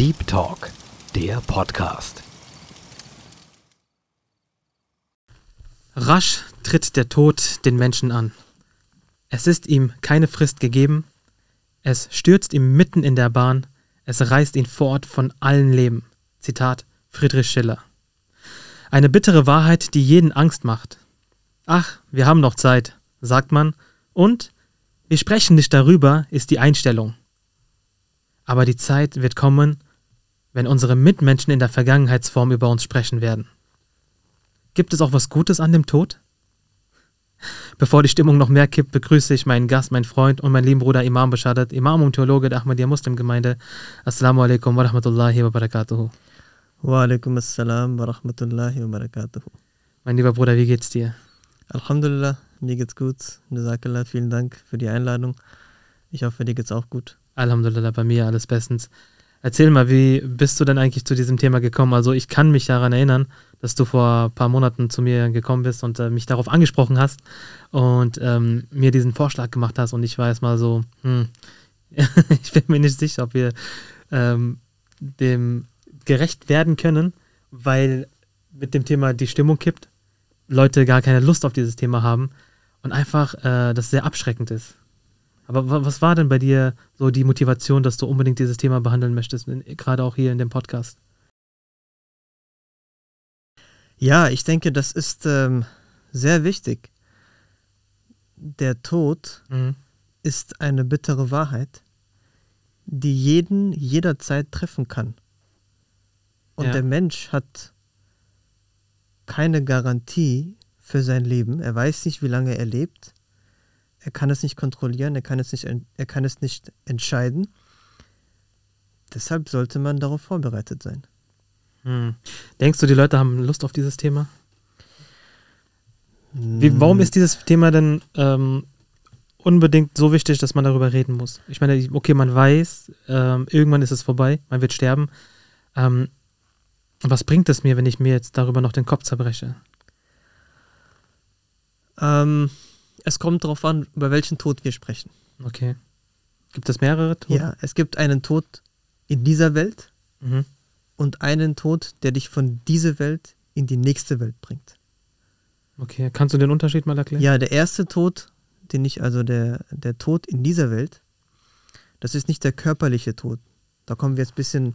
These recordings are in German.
Deep Talk, der Podcast. Rasch tritt der Tod den Menschen an. Es ist ihm keine Frist gegeben, es stürzt ihm mitten in der Bahn, es reißt ihn fort von allen Leben. Zitat Friedrich Schiller. Eine bittere Wahrheit, die jeden Angst macht. Ach, wir haben noch Zeit, sagt man, und wir sprechen nicht darüber, ist die Einstellung. Aber die Zeit wird kommen, wenn unsere Mitmenschen in der Vergangenheitsform über uns sprechen werden. Gibt es auch was Gutes an dem Tod? Bevor die Stimmung noch mehr kippt, begrüße ich meinen Gast, meinen Freund und meinen lieben Bruder Imam Beshadat, Imam und Theologe der Ahmadiyya Muslimgemeinde. Assalamu alaikum wa rahmatullahi wa barakatuhu. Wa alaikum assalam wa rahmatullahi wa barakatuhu. Mein lieber Bruder, wie geht's dir? Alhamdulillah, mir geht's gut. Jazakallah, vielen Dank für die Einladung. Ich hoffe, dir geht's auch gut. Alhamdulillah, bei mir alles bestens. Erzähl mal, wie bist du denn eigentlich zu diesem Thema gekommen? Also ich kann mich daran erinnern, dass du vor ein paar Monaten zu mir gekommen bist und äh, mich darauf angesprochen hast und ähm, mir diesen Vorschlag gemacht hast und ich war erstmal so, hm, ich bin mir nicht sicher, ob wir ähm, dem gerecht werden können, weil mit dem Thema die Stimmung kippt, Leute gar keine Lust auf dieses Thema haben und einfach äh, das sehr abschreckend ist. Aber was war denn bei dir so die Motivation, dass du unbedingt dieses Thema behandeln möchtest, gerade auch hier in dem Podcast? Ja, ich denke, das ist ähm, sehr wichtig. Der Tod mhm. ist eine bittere Wahrheit, die jeden jederzeit treffen kann. Und ja. der Mensch hat keine Garantie für sein Leben. Er weiß nicht, wie lange er lebt. Er kann es nicht kontrollieren, er kann es nicht, er kann es nicht entscheiden. Deshalb sollte man darauf vorbereitet sein. Hm. Denkst du, die Leute haben Lust auf dieses Thema? Wie, warum ist dieses Thema denn ähm, unbedingt so wichtig, dass man darüber reden muss? Ich meine, okay, man weiß, ähm, irgendwann ist es vorbei, man wird sterben. Ähm, was bringt es mir, wenn ich mir jetzt darüber noch den Kopf zerbreche? Ähm, es kommt darauf an, über welchen Tod wir sprechen. Okay. Gibt es mehrere Tode? Ja, es gibt einen Tod in dieser Welt mhm. und einen Tod, der dich von dieser Welt in die nächste Welt bringt. Okay, kannst du den Unterschied mal erklären? Ja, der erste Tod, den ich, also der, der Tod in dieser Welt, das ist nicht der körperliche Tod. Da kommen wir jetzt ein bisschen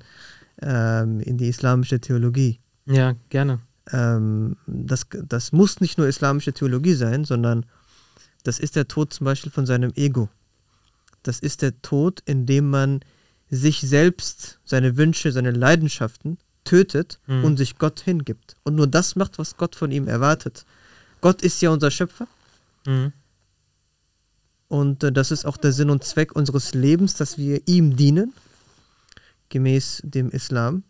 ähm, in die islamische Theologie. Ja, gerne. Ähm, das, das muss nicht nur islamische Theologie sein, sondern das ist der Tod zum Beispiel von seinem Ego. Das ist der Tod, in dem man sich selbst, seine Wünsche, seine Leidenschaften tötet mhm. und sich Gott hingibt. Und nur das macht, was Gott von ihm erwartet. Gott ist ja unser Schöpfer. Mhm. Und äh, das ist auch der Sinn und Zweck unseres Lebens, dass wir ihm dienen, gemäß dem Islam,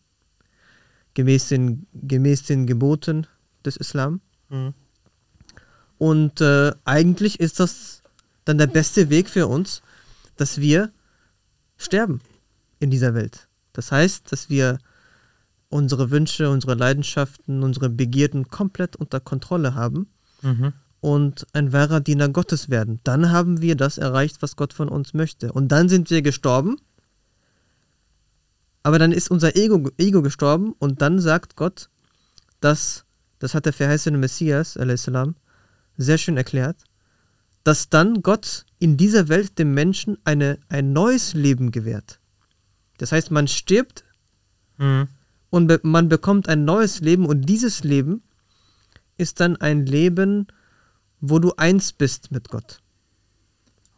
gemäß den, gemäß den Geboten des Islam. Mhm. Und äh, eigentlich ist das dann der beste Weg für uns, dass wir sterben in dieser Welt. Das heißt, dass wir unsere Wünsche, unsere Leidenschaften, unsere Begierden komplett unter Kontrolle haben mhm. und ein wahrer Diener Gottes werden. Dann haben wir das erreicht, was Gott von uns möchte. Und dann sind wir gestorben, aber dann ist unser Ego, Ego gestorben und dann sagt Gott, dass, das hat der verheißene Messias, salam, sehr schön erklärt, dass dann Gott in dieser Welt dem Menschen eine, ein neues Leben gewährt. Das heißt, man stirbt mhm. und be man bekommt ein neues Leben und dieses Leben ist dann ein Leben, wo du eins bist mit Gott.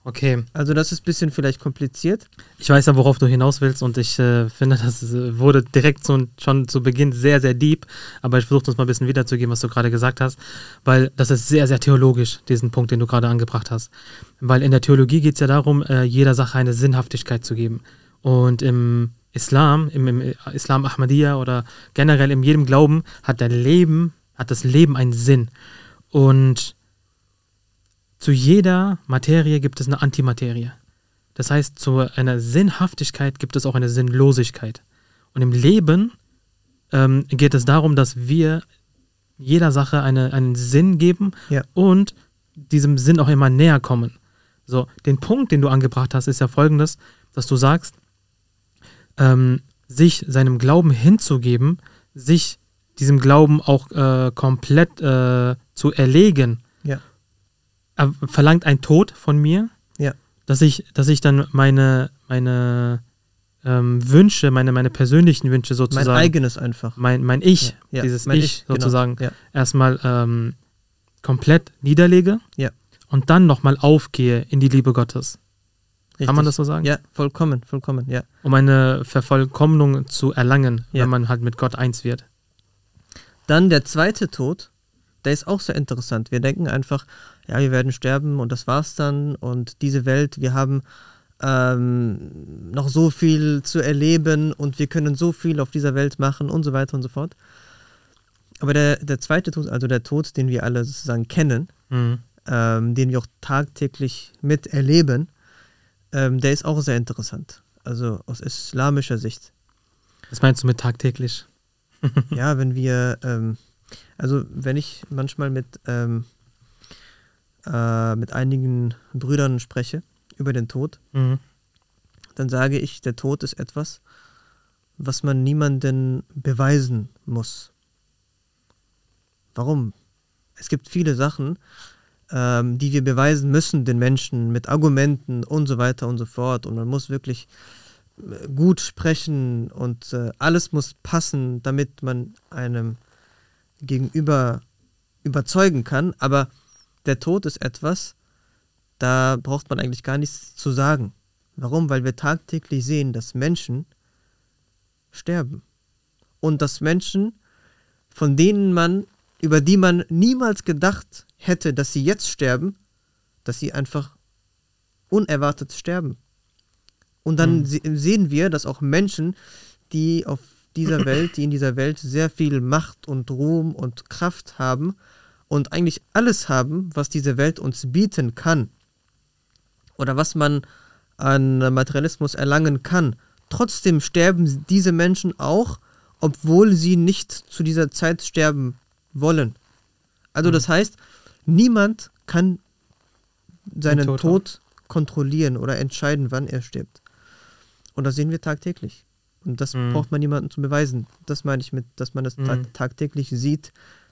Okay. Also das ist ein bisschen vielleicht kompliziert. Ich weiß ja, worauf du hinaus willst und ich äh, finde, das äh, wurde direkt so, schon zu Beginn sehr, sehr deep, aber ich versuche das mal ein bisschen wiederzugeben, was du gerade gesagt hast, weil das ist sehr, sehr theologisch, diesen Punkt, den du gerade angebracht hast. Weil in der Theologie geht es ja darum, äh, jeder Sache eine Sinnhaftigkeit zu geben. Und im Islam, im, im Islam Ahmadiyya oder generell in jedem Glauben hat der Leben, hat das Leben einen Sinn. Und zu jeder Materie gibt es eine Antimaterie. Das heißt, zu einer Sinnhaftigkeit gibt es auch eine Sinnlosigkeit. Und im Leben ähm, geht es darum, dass wir jeder Sache eine, einen Sinn geben ja. und diesem Sinn auch immer näher kommen. So, den Punkt, den du angebracht hast, ist ja folgendes, dass du sagst, ähm, sich seinem Glauben hinzugeben, sich diesem Glauben auch äh, komplett äh, zu erlegen, er verlangt ein Tod von mir, Ja. dass ich, dass ich dann meine, meine ähm, Wünsche, meine, meine persönlichen Wünsche Mein sozusagen, eigenes einfach. mein, mein Ich, Ja, dieses mein Ich, genau. sozusagen, Ja. erstmal ähm, komplett niederlege und dann nochmal aufgehe in die Liebe Gottes. Kann man Richtig. das so sagen? Ja, vollkommen, vollkommen, ja. Um eine Vervollkommnung zu erlangen, wenn man halt mit Gott eins wird. Dann der zweite Tod, der ist auch sehr interessant. Wir denken einfach, ja, wir werden sterben und das war's dann und diese Welt, wir haben ähm, noch so viel zu erleben und wir können so viel auf dieser Welt machen und so weiter und so fort. Aber der, der zweite Tod, also der Tod, den wir alle sozusagen kennen, Mhm. ähm, den wir auch tagtäglich miterleben, ähm, der ist auch sehr interessant. Also aus islamischer Sicht. Was meinst du mit tagtäglich? ja, wenn wir, ähm, also wenn ich manchmal mit, ähm, äh, mit einigen Brüdern spreche über den Tod, Mhm. dann sage ich, der Tod ist etwas, was man niemanden beweisen muss. Warum? Es gibt viele Sachen, ähm, die wir beweisen müssen den Menschen mit Argumenten und so weiter und so fort. Und man muss wirklich äh, gut sprechen und äh, alles muss passen, damit man einem gegenüber überzeugen kann. Aber der Tod ist etwas, da braucht man eigentlich gar nichts zu sagen. Warum? Weil wir tagtäglich sehen, dass Menschen sterben. Und dass Menschen, von denen man, über die man niemals gedacht hätte, dass sie jetzt sterben, dass sie einfach unerwartet sterben. Und dann Mhm. se sehen wir, dass auch Menschen, die auf dieser Welt, die in dieser Welt sehr viel Macht und Ruhm und Kraft haben und eigentlich alles haben, was diese Welt uns bieten kann oder was man an Materialismus erlangen kann, trotzdem sterben diese Menschen auch, obwohl sie nicht zu dieser Zeit sterben wollen. Also Mhm. das heißt, niemand kann seinen Tod Tod, kontrollieren oder entscheiden, wann er stirbt. Und das sehen wir tagtäglich. Und das Mhm. braucht man niemandem zu beweisen. Das meine ich mit, dass man das ta Mhm. tagtäglich sieht,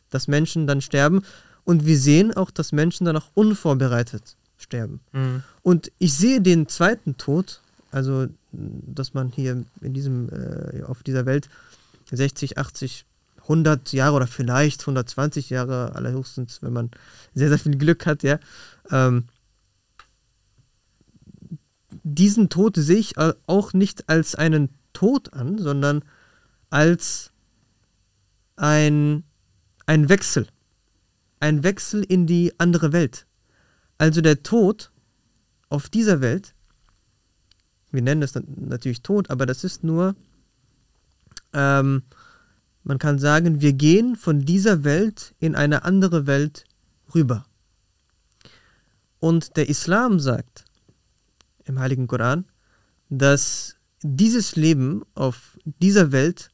dass Menschen dann sterben. Und wir sehen auch, dass Menschen dann auch unvorbereitet sterben. Mhm. Und ich sehe den zweiten Tod, also dass man hier in diesem, äh, auf dieser Welt 60, 80, 100 Jahre oder vielleicht 120 Jahre allerhöchstens, wenn man sehr, sehr viel Glück hat, ja. Ähm, diesen Tod sehe ich auch nicht als einen Tod an, sondern als ein, ein Wechsel. Ein Wechsel in die andere Welt. Also der Tod auf dieser Welt, wir nennen es natürlich Tod, aber das ist nur, ähm, man kann sagen, wir gehen von dieser Welt in eine andere Welt rüber. Und der Islam sagt im Heiligen Koran, dass dieses Leben auf dieser Welt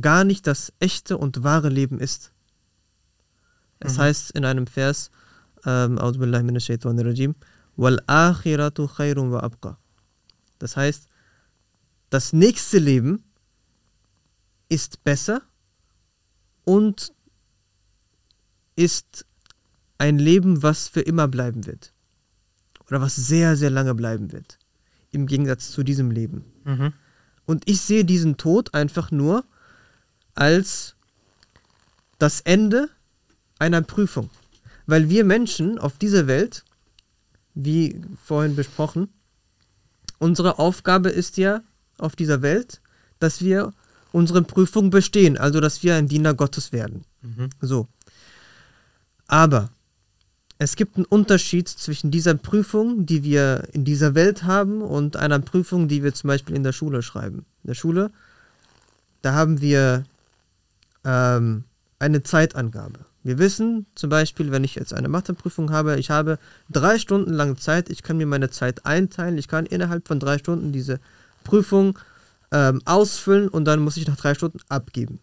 gar nicht das echte und wahre Leben ist. Es Mhm. heißt in einem Vers, ähm. Das heißt, das nächste Leben ist besser und ist ein Leben, was für immer bleiben wird. Oder was sehr, sehr lange bleiben wird. Im Gegensatz zu diesem Leben. Mhm. Und ich sehe diesen Tod einfach nur als das Ende einer Prüfung. Weil wir Menschen auf dieser Welt, wie vorhin besprochen, unsere Aufgabe ist ja auf dieser Welt, dass wir unsere Prüfung bestehen, also dass wir ein Diener Gottes werden. Mhm. So. Aber es gibt einen Unterschied zwischen dieser Prüfung, die wir in dieser Welt haben, und einer Prüfung, die wir zum Beispiel in der Schule schreiben. In der Schule, da haben wir ähm, eine Zeitangabe. Wir wissen zum Beispiel, wenn ich jetzt eine Matheprüfung habe, ich habe drei Stunden lang Zeit, ich kann mir meine Zeit einteilen, ich kann innerhalb von drei Stunden diese Prüfung ähm, ausfüllen und dann muss ich nach drei Stunden abgeben.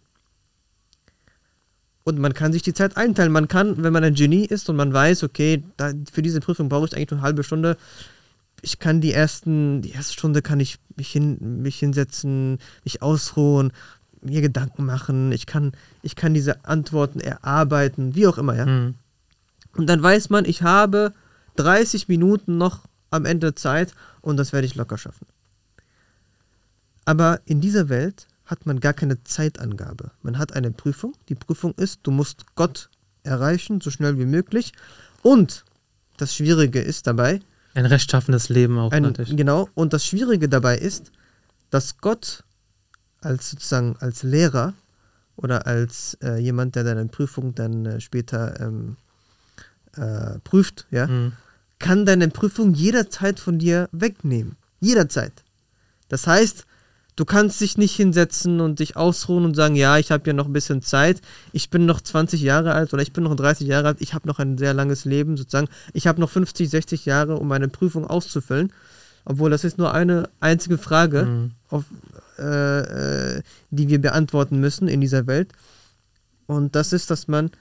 Und man kann sich die Zeit einteilen. Man kann, wenn man ein Genie ist und man weiß, okay, da, für diese Prüfung brauche ich eigentlich nur eine halbe Stunde, ich kann die ersten, die erste Stunde kann ich mich, hin, mich hinsetzen, mich ausruhen, mir Gedanken machen, ich kann, ich kann diese Antworten erarbeiten, wie auch immer, ja. Mhm. Und dann weiß man, ich habe 30 Minuten noch am Ende Zeit und das werde ich locker schaffen. Aber in dieser Welt hat man gar keine Zeitangabe. Man hat eine Prüfung. Die Prüfung ist, du musst Gott erreichen, so schnell wie möglich. Und das Schwierige ist dabei, Ein rechtschaffenes Leben auch ein, natürlich. genau, und das Schwierige dabei ist, dass Gott als sozusagen als Lehrer oder als äh, jemand, der deine Prüfung dann äh, später ähm, äh, prüft, ja, Mhm. kann deine Prüfung jederzeit von dir wegnehmen. Jederzeit. Das heißt, du kannst dich nicht hinsetzen und dich ausruhen und sagen, ja, ich habe ja noch ein bisschen Zeit, ich bin noch 20 Jahre alt oder ich bin noch 30 Jahre alt, ich habe noch ein sehr langes Leben sozusagen, ich habe noch 50, 60 Jahre, um meine Prüfung auszufüllen. Obwohl das ist nur eine einzige Frage, Mhm. auf, äh, äh, die wir beantworten müssen in dieser Welt. Und das ist, dass man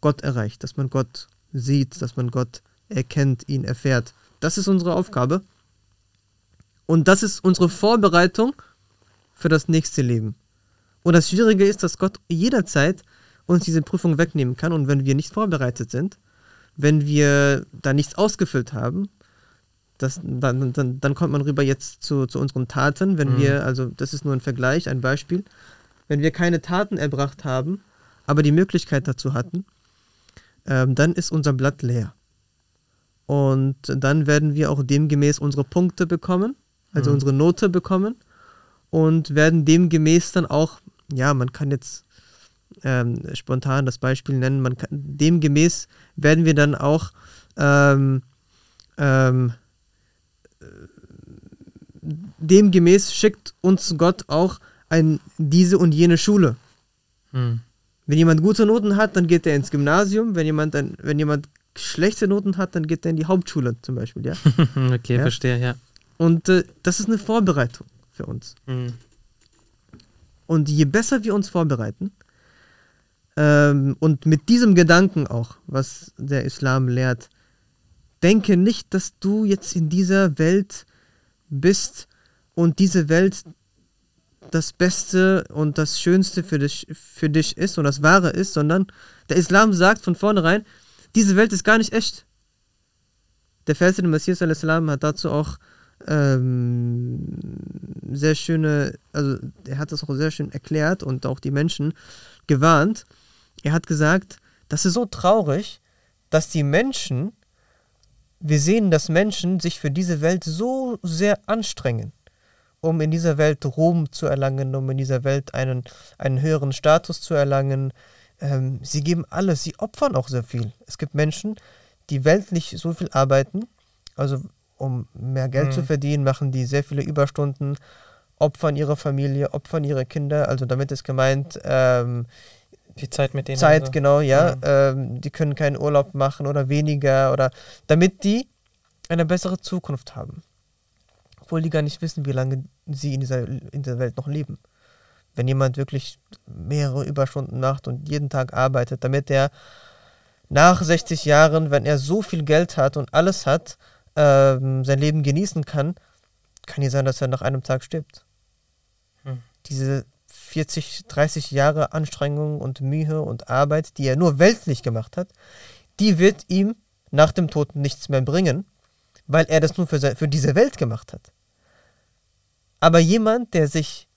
Gott erreicht, dass man Gott sieht, dass man Gott erkennt, ihn erfährt. Das ist unsere Aufgabe. Und das ist unsere Vorbereitung für das nächste Leben. Und das Schwierige ist, dass Gott jederzeit uns diese Prüfung wegnehmen kann. Und wenn wir nicht vorbereitet sind, wenn wir da nichts ausgefüllt haben, das, dann, dann, dann kommt man rüber jetzt zu, zu unseren Taten. Wenn Mhm. wir, also das ist nur ein Vergleich, ein Beispiel, wenn wir keine Taten erbracht haben, aber die Möglichkeit dazu hatten, ähm, dann ist unser Blatt leer. Und dann werden wir auch demgemäß unsere Punkte bekommen, also Mhm. unsere Note bekommen und werden demgemäß dann auch, ja, man kann jetzt ähm, spontan das Beispiel nennen, man kann, demgemäß werden wir dann auch ähm, ähm, äh, demgemäß schickt uns Gott auch ein, diese und jene Schule. Mhm. Wenn jemand gute Noten hat, dann geht er ins Gymnasium. Wenn jemand, ein, wenn jemand schlechte Noten hat, dann geht er in die Hauptschule zum Beispiel. Ja? okay, Ja. verstehe, ja. Und äh, das ist eine Vorbereitung für uns. Mhm. Und je besser wir uns vorbereiten, ähm, und mit diesem Gedanken auch, was der Islam lehrt, denke nicht, dass du jetzt in dieser Welt bist und diese Welt das Beste und das Schönste für dich, für dich ist und das Wahre ist, sondern der Islam sagt von vornherein, diese Welt ist gar nicht echt. Der Vers des Messias al-Islam hat dazu auch ähm, sehr schöne, also er hat das auch sehr schön erklärt und auch die Menschen gewarnt. Er hat gesagt, das ist so traurig, dass die Menschen, wir sehen, dass Menschen sich für diese Welt so sehr anstrengen, um in dieser Welt Ruhm zu erlangen, um in dieser Welt einen, einen höheren Status zu erlangen. Ähm, sie geben alles, sie opfern auch sehr viel. Es gibt Menschen, die weltlich so viel arbeiten, also um mehr Geld Mhm. zu verdienen, machen die sehr viele Überstunden, opfern ihre Familie, opfern ihre Kinder. Also damit ist gemeint, ähm, Die Zeit mit denen. Zeit, also. genau, ja. Mhm. Ähm, die können keinen Urlaub machen oder weniger oder damit die eine bessere Zukunft haben. Obwohl die gar nicht wissen, wie lange sie in dieser, in dieser Welt noch leben. Wenn jemand wirklich mehrere Überstunden macht und jeden Tag arbeitet, damit er nach 60 Jahren, wenn er so viel Geld hat und alles hat, ähm, sein Leben genießen kann, kann ja sein, dass er nach einem Tag stirbt. Hm. Diese 40, 30 Jahre Anstrengung und Mühe und Arbeit, die er nur weltlich gemacht hat, die wird ihm nach dem Tod nichts mehr bringen, weil er das nur für, für diese Welt gemacht hat. Aber jemand, der sich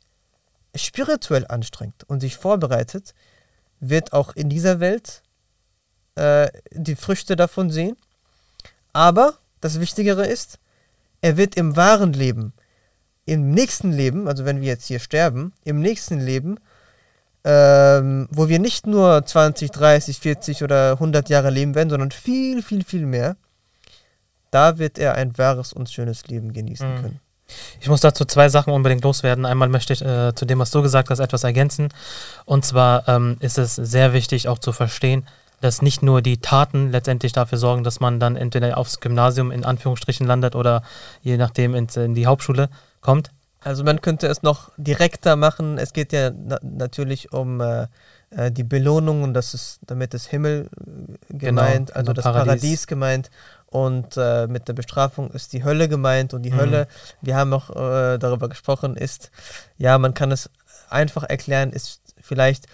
spirituell anstrengt und sich vorbereitet, wird auch in dieser Welt äh, die Früchte davon sehen. Aber das Wichtigere ist, er wird im wahren Leben, im nächsten Leben, also wenn wir jetzt hier sterben, im nächsten Leben, ähm, wo wir nicht nur 20, 30, 40 oder 100 Jahre leben werden, sondern viel, viel, viel mehr, da wird er ein wahres und schönes Leben genießen Mhm. können. Ich muss dazu zwei Sachen unbedingt loswerden. Einmal möchte ich äh, zu dem, was du gesagt hast, etwas ergänzen. Und zwar ähm, ist es sehr wichtig auch zu verstehen, dass nicht nur die Taten letztendlich dafür sorgen, dass man dann entweder aufs Gymnasium in Anführungsstrichen landet oder je nachdem in die Hauptschule kommt. Also man könnte es noch direkter machen. Es geht ja na natürlich um äh, äh, die Belohnung und das ist damit das Himmel äh, gemeint, genau, also das Paradies. Paradies. gemeint. und äh, mit der Bestrafung ist die Hölle gemeint und die Mhm. Hölle, wir haben auch äh, darüber gesprochen, ist, ja, man kann es einfach erklären, ist vielleicht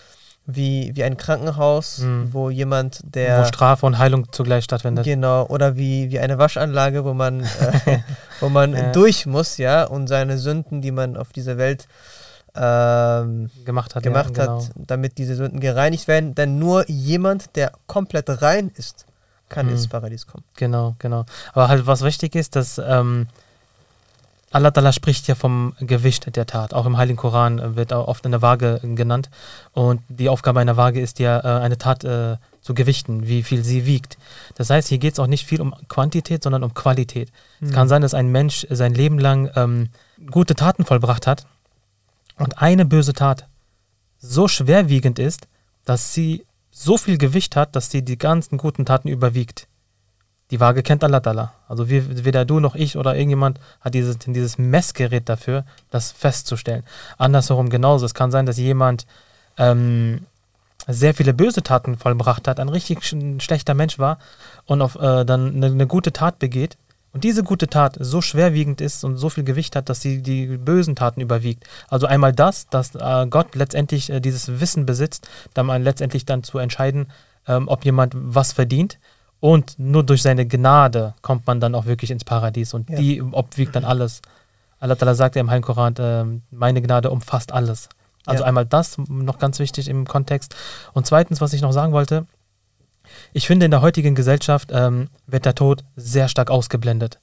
wie, wie ein Krankenhaus, Mhm. wo jemand, der Wo Strafe und Heilung zugleich stattfindet. Genau, oder wie, wie eine Waschanlage, wo man, äh, wo man Ja. durch muss, ja, und seine Sünden, die man auf dieser Welt ähm, gemacht hat. gemacht ja, genau. hat, damit diese Sünden gereinigt werden. Denn nur jemand, der komplett rein ist, kann Mhm. ins Paradies kommen. Genau, genau. Aber halt, was wichtig ist, dass ähm, Allah Ta'ala spricht ja vom Gewicht der Tat. Auch im Heiligen Koran wird oft eine Waage genannt. Und die Aufgabe einer Waage ist ja, äh, eine Tat äh, zu gewichten, wie viel sie wiegt. Das heißt, hier geht es auch nicht viel um Quantität, sondern um Qualität. Es kann sein, dass ein Mensch sein Leben lang ähm, gute Taten vollbracht hat und eine böse Tat so schwerwiegend ist, dass sie so viel Gewicht hat, dass sie die ganzen guten Taten überwiegt. Die Waage kennt Allah Ta'ala. Also weder du noch ich oder irgendjemand hat dieses, dieses Messgerät dafür, das festzustellen. Andersherum genauso. Es kann sein, dass jemand ähm, sehr viele böse Taten vollbracht hat, ein richtig sch- schlechter Mensch war und auf, äh, dann eine, eine gute Tat begeht und diese gute Tat so schwerwiegend ist und so viel Gewicht hat, dass sie die bösen Taten überwiegt. Also einmal das, dass äh, Gott letztendlich äh, dieses Wissen besitzt, dann letztendlich dann zu entscheiden, ähm, ob jemand was verdient. Und nur durch seine Gnade kommt man dann auch wirklich ins Paradies und Ja. die obwiegt dann alles. Allah Ta'ala sagt ja im Heiligen Koran, ähm, meine Gnade umfasst alles. Also Ja. einmal das, noch ganz wichtig im Kontext. Und zweitens, was ich noch sagen wollte, ich finde, in der heutigen Gesellschaft ähm, wird der Tod sehr stark ausgeblendet.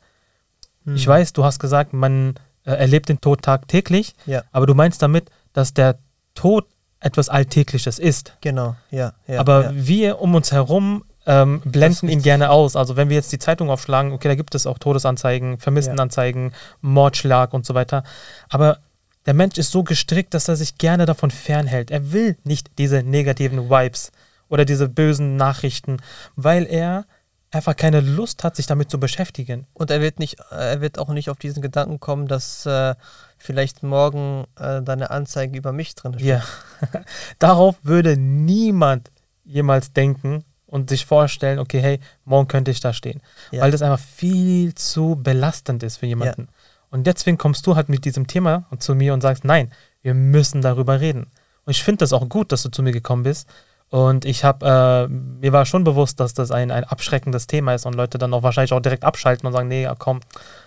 Ich Mhm. weiß, du hast gesagt, man äh, erlebt den Tod tagtäglich, Ja. aber du meinst damit, dass der Tod etwas Alltägliches ist. Genau, ja. ja aber wir um uns herum ähm, blenden ihn gerne aus. Also wenn wir jetzt die Zeitung aufschlagen, okay, da gibt es auch Todesanzeigen, Vermisstenanzeigen, Mordschlag und so weiter. Aber der Mensch ist so gestrickt, dass er sich gerne davon fernhält. Er will nicht diese negativen Vibes oder diese bösen Nachrichten, weil er einfach keine Lust hat, sich damit zu beschäftigen. Und er wird nicht, er wird auch nicht auf diesen Gedanken kommen, dass äh, vielleicht morgen äh, deine Anzeige über mich drin steht. Ja. Darauf würde niemand jemals denken und sich vorstellen, okay, hey, morgen könnte ich da stehen. Ja. Weil das einfach viel zu belastend ist für jemanden. Und deswegen kommst du halt mit diesem Thema zu mir und sagst, nein, wir müssen darüber reden. Und ich finde das auch gut, dass du zu mir gekommen bist. Und ich habe, äh, mir war schon bewusst, dass das ein, ein abschreckendes Thema ist und Leute dann auch wahrscheinlich auch direkt abschalten und sagen, nee, ja, komm,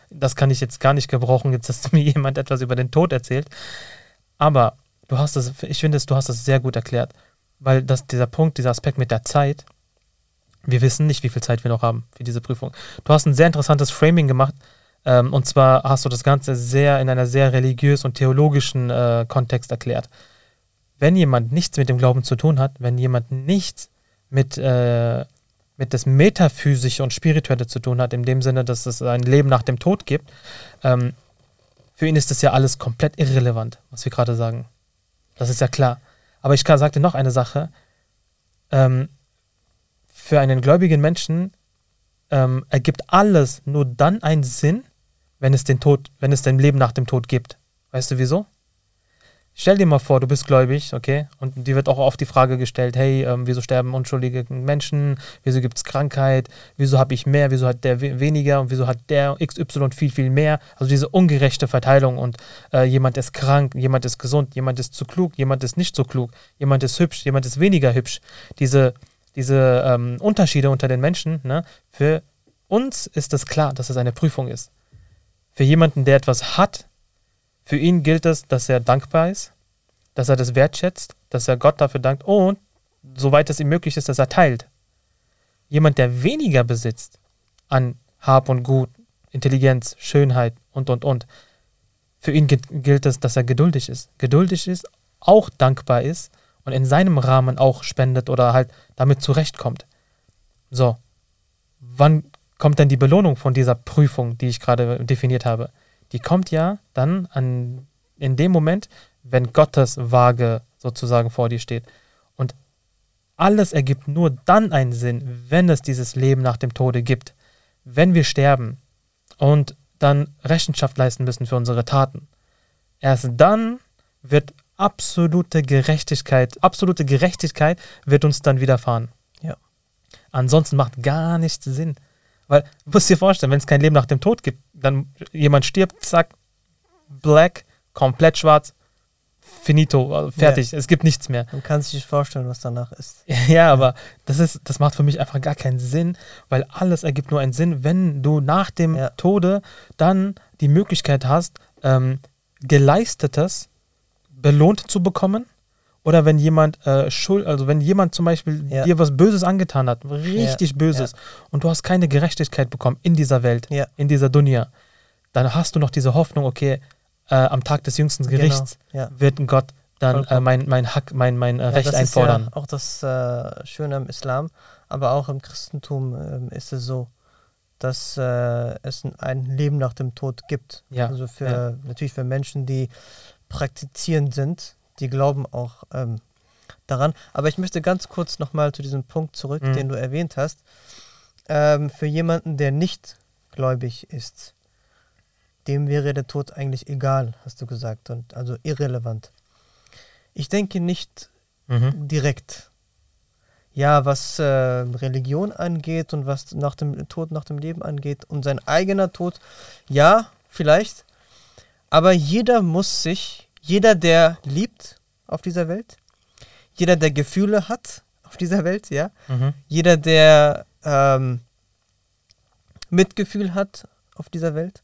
das kann ich jetzt gar nicht gebrauchen, jetzt dass mir jemand etwas über den Tod erzählt. Aber du hast es, ich finde es, du hast es sehr gut erklärt, weil das, dieser Punkt, dieser Aspekt mit der Zeit, wir wissen nicht, wie viel Zeit wir noch haben für diese Prüfung. Du hast ein sehr interessantes Framing gemacht, ähm, und zwar hast du das Ganze sehr in einer sehr religiös und theologischen äh, Kontext erklärt. Wenn jemand nichts mit dem Glauben zu tun hat, wenn jemand nichts mit, äh, mit das Metaphysische und Spirituelle zu tun hat, in dem Sinne, dass es ein Leben nach dem Tod gibt, ähm, für ihn ist das ja alles komplett irrelevant, was wir gerade sagen. Das ist ja klar. Aber ich sagte noch eine Sache. Ähm, für einen gläubigen Menschen ähm, ergibt alles nur dann einen Sinn, wenn es den Tod, wenn es den Leben nach dem Tod gibt. Weißt du wieso? Stell dir mal vor, du bist gläubig, okay? Und dir wird auch oft die Frage gestellt, hey, ähm, wieso sterben unschuldige Menschen? Wieso gibt es Krankheit? Wieso habe ich mehr? Wieso hat der we- weniger? Und wieso hat der XY viel, viel mehr? Also diese ungerechte Verteilung und äh, jemand ist krank, jemand ist gesund, jemand ist zu klug, jemand ist nicht so klug, jemand ist hübsch, jemand ist weniger hübsch. Diese, diese ähm, Unterschiede unter den Menschen, ne? für uns ist es klar, dass es eine Prüfung ist. Für jemanden, der etwas hat, für ihn gilt es, dass er dankbar ist, dass er das wertschätzt, dass er Gott dafür dankt und, soweit es ihm möglich ist, dass er teilt. Jemand, der weniger besitzt an Hab und Gut, Intelligenz, Schönheit und, und, und, für ihn gilt, gilt es, dass er geduldig ist. Geduldig ist, auch dankbar ist und in seinem Rahmen auch spendet oder halt damit zurechtkommt. So, wann kommt denn die Belohnung von dieser Prüfung, die ich gerade definiert habe? Die kommt ja dann an, in dem Moment, wenn Gottes Waage sozusagen vor dir steht. Und alles ergibt nur dann einen Sinn, wenn es dieses Leben nach dem Tode gibt. Wenn wir sterben und dann Rechenschaft leisten müssen für unsere Taten. Erst dann wird absolute Gerechtigkeit, absolute Gerechtigkeit wird uns dann widerfahren. Ja. Ansonsten macht gar nichts Sinn. Weil, du musst dir vorstellen, wenn es kein Leben nach dem Tod gibt, dann jemand stirbt, zack, black, komplett schwarz, finito, also fertig, es gibt nichts mehr. Man kann sich nicht vorstellen, was danach ist. Ja, aber das ist, das macht für mich einfach gar keinen Sinn, weil alles ergibt nur einen Sinn, wenn du nach dem Ja. Tode dann die Möglichkeit hast, ähm, Geleistetes belohnt zu bekommen. Oder wenn jemand äh, Schuld, also wenn jemand zum Beispiel Ja. dir was Böses angetan hat, richtig Ja, Böses, und du hast keine Gerechtigkeit bekommen in dieser Welt, Ja. in dieser Dunya, dann hast du noch diese Hoffnung, okay, äh, am Tag des jüngsten Gerichts Genau, ja. wird Gott dann äh, mein, mein Hack, mein, mein äh, Ja, Recht das einfordern. Ist ja auch das äh, Schöne am Islam, aber auch im Christentum ähm, ist es so, dass äh, es ein- Leben nach dem Tod gibt. Ja, Also für ja. natürlich für Menschen, die praktizierend sind, die glauben auch ähm, daran. Aber ich möchte ganz kurz nochmal zu diesem Punkt zurück, Mhm. den du erwähnt hast. Ähm, für jemanden, der nicht gläubig ist, dem wäre der Tod eigentlich egal, hast du gesagt, und also irrelevant. Ich denke nicht Mhm. direkt. Ja, was äh, Religion angeht und was nach dem Tod, nach dem Leben angeht und sein eigener Tod, ja, vielleicht. Aber jeder muss sich, jeder, der liebt auf dieser Welt, jeder, der Gefühle hat auf dieser Welt, ja, Mhm. jeder, der ähm, Mitgefühl hat auf dieser Welt,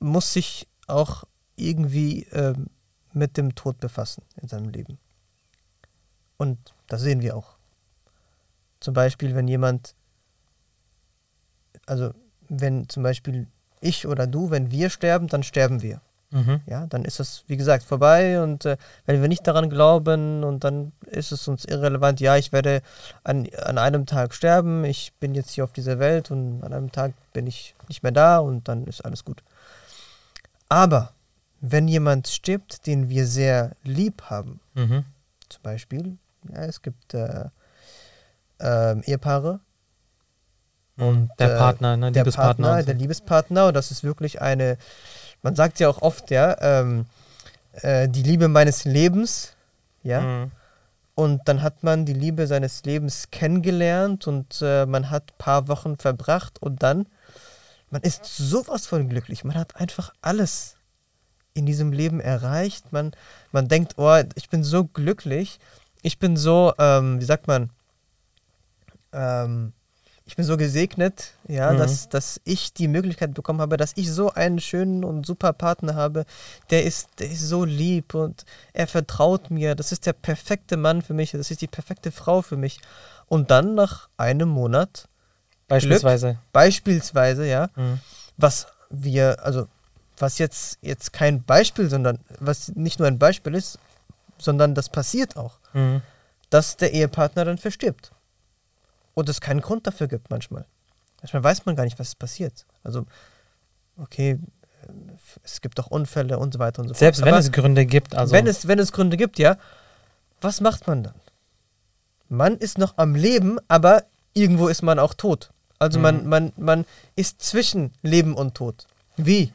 muss sich auch irgendwie ähm, mit dem Tod befassen in seinem Leben. Und das sehen wir auch. Zum Beispiel, wenn jemand, also wenn zum Beispiel ich oder du, wenn wir sterben, dann sterben wir. Mhm. Ja, dann ist es, wie gesagt, vorbei und äh, wenn wir nicht daran glauben und dann ist es uns irrelevant, ja, ich werde an, an einem Tag sterben, ich bin jetzt hier auf dieser Welt und an einem Tag bin ich nicht mehr da und dann ist alles gut. Aber wenn jemand stirbt, den wir sehr lieb haben, Mhm. zum Beispiel, ja, es gibt äh, ähm, Ehepaare, Und der äh, Partner, ne? der Liebespartner. Partner, so. der Liebespartner, und das ist wirklich eine, man sagt ja auch oft, ja, ähm, äh, die Liebe meines Lebens, ja, Mhm. und dann hat man die Liebe seines Lebens kennengelernt und äh, man hat ein paar Wochen verbracht und dann, man ist sowas von glücklich, man hat einfach alles in diesem Leben erreicht, man, man denkt, oh, ich bin so glücklich, ich bin so, ähm, wie sagt man, ähm, ich bin so gesegnet, ja, Mhm. dass, dass ich die Möglichkeit bekommen habe, dass ich so einen schönen und super Partner habe, der ist, der ist so lieb und er vertraut mir, das ist der perfekte Mann für mich, das ist die perfekte Frau für mich. Und dann nach einem Monat, Beispielsweise. beispielsweise, ja, Mhm. was wir, also was jetzt, jetzt kein Beispiel, sondern was nicht nur ein Beispiel ist, sondern das passiert auch, Mhm. dass der Ehepartner dann verstirbt. Und es keinen Grund dafür gibt manchmal. Manchmal weiß man gar nicht, was passiert. Also, okay, äh, es gibt auch Unfälle und so weiter und so Selbst fort. wenn Aber es Gründe gibt, also. wenn, es, wenn es Gründe gibt, ja, was macht man dann? Man ist noch am Leben, aber irgendwo ist man auch tot. Also man, Mhm. man, man ist zwischen Leben und Tod. Wie?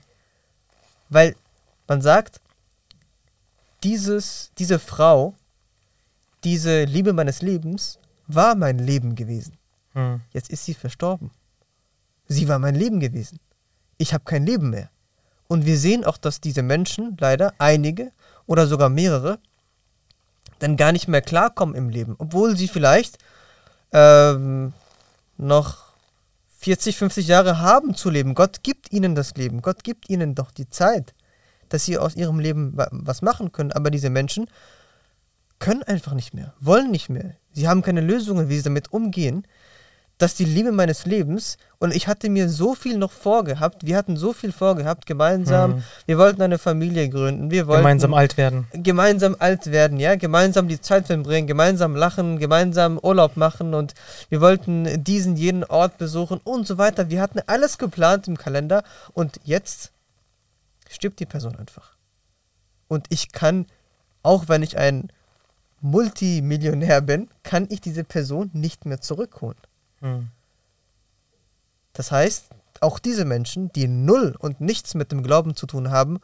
Weil man sagt, dieses, diese Frau, diese Liebe meines Lebens, war mein Leben gewesen. Mhm. Jetzt ist sie verstorben. Sie war mein Leben gewesen. Ich habe kein Leben mehr. Und wir sehen auch, dass diese Menschen, leider einige oder sogar mehrere, dann gar nicht mehr klarkommen im Leben, obwohl sie vielleicht ähm, noch 40, 50 Jahre haben zu leben. Gott gibt ihnen das Leben. Gott gibt ihnen doch die Zeit, dass sie aus ihrem Leben wa- was machen können. Aber diese Menschen können einfach nicht mehr, wollen nicht mehr. Sie haben keine Lösungen, wie sie damit umgehen, dass die Liebe meines Lebens und ich hatte mir so viel noch vorgehabt, wir hatten so viel vorgehabt, gemeinsam, Mhm. wir wollten eine Familie gründen, wir wollten gemeinsam alt werden. gemeinsam alt werden, ja, gemeinsam die Zeit verbringen, gemeinsam lachen, gemeinsam Urlaub machen und wir wollten diesen, jenen Ort besuchen und so weiter. Wir hatten alles geplant im Kalender und jetzt stirbt die Person einfach. Und ich kann, auch wenn ich ein Multimillionär bin, kann ich diese Person nicht mehr zurückholen. Mhm. Das heißt, auch diese Menschen, die null und nichts mit dem Glauben zu tun haben,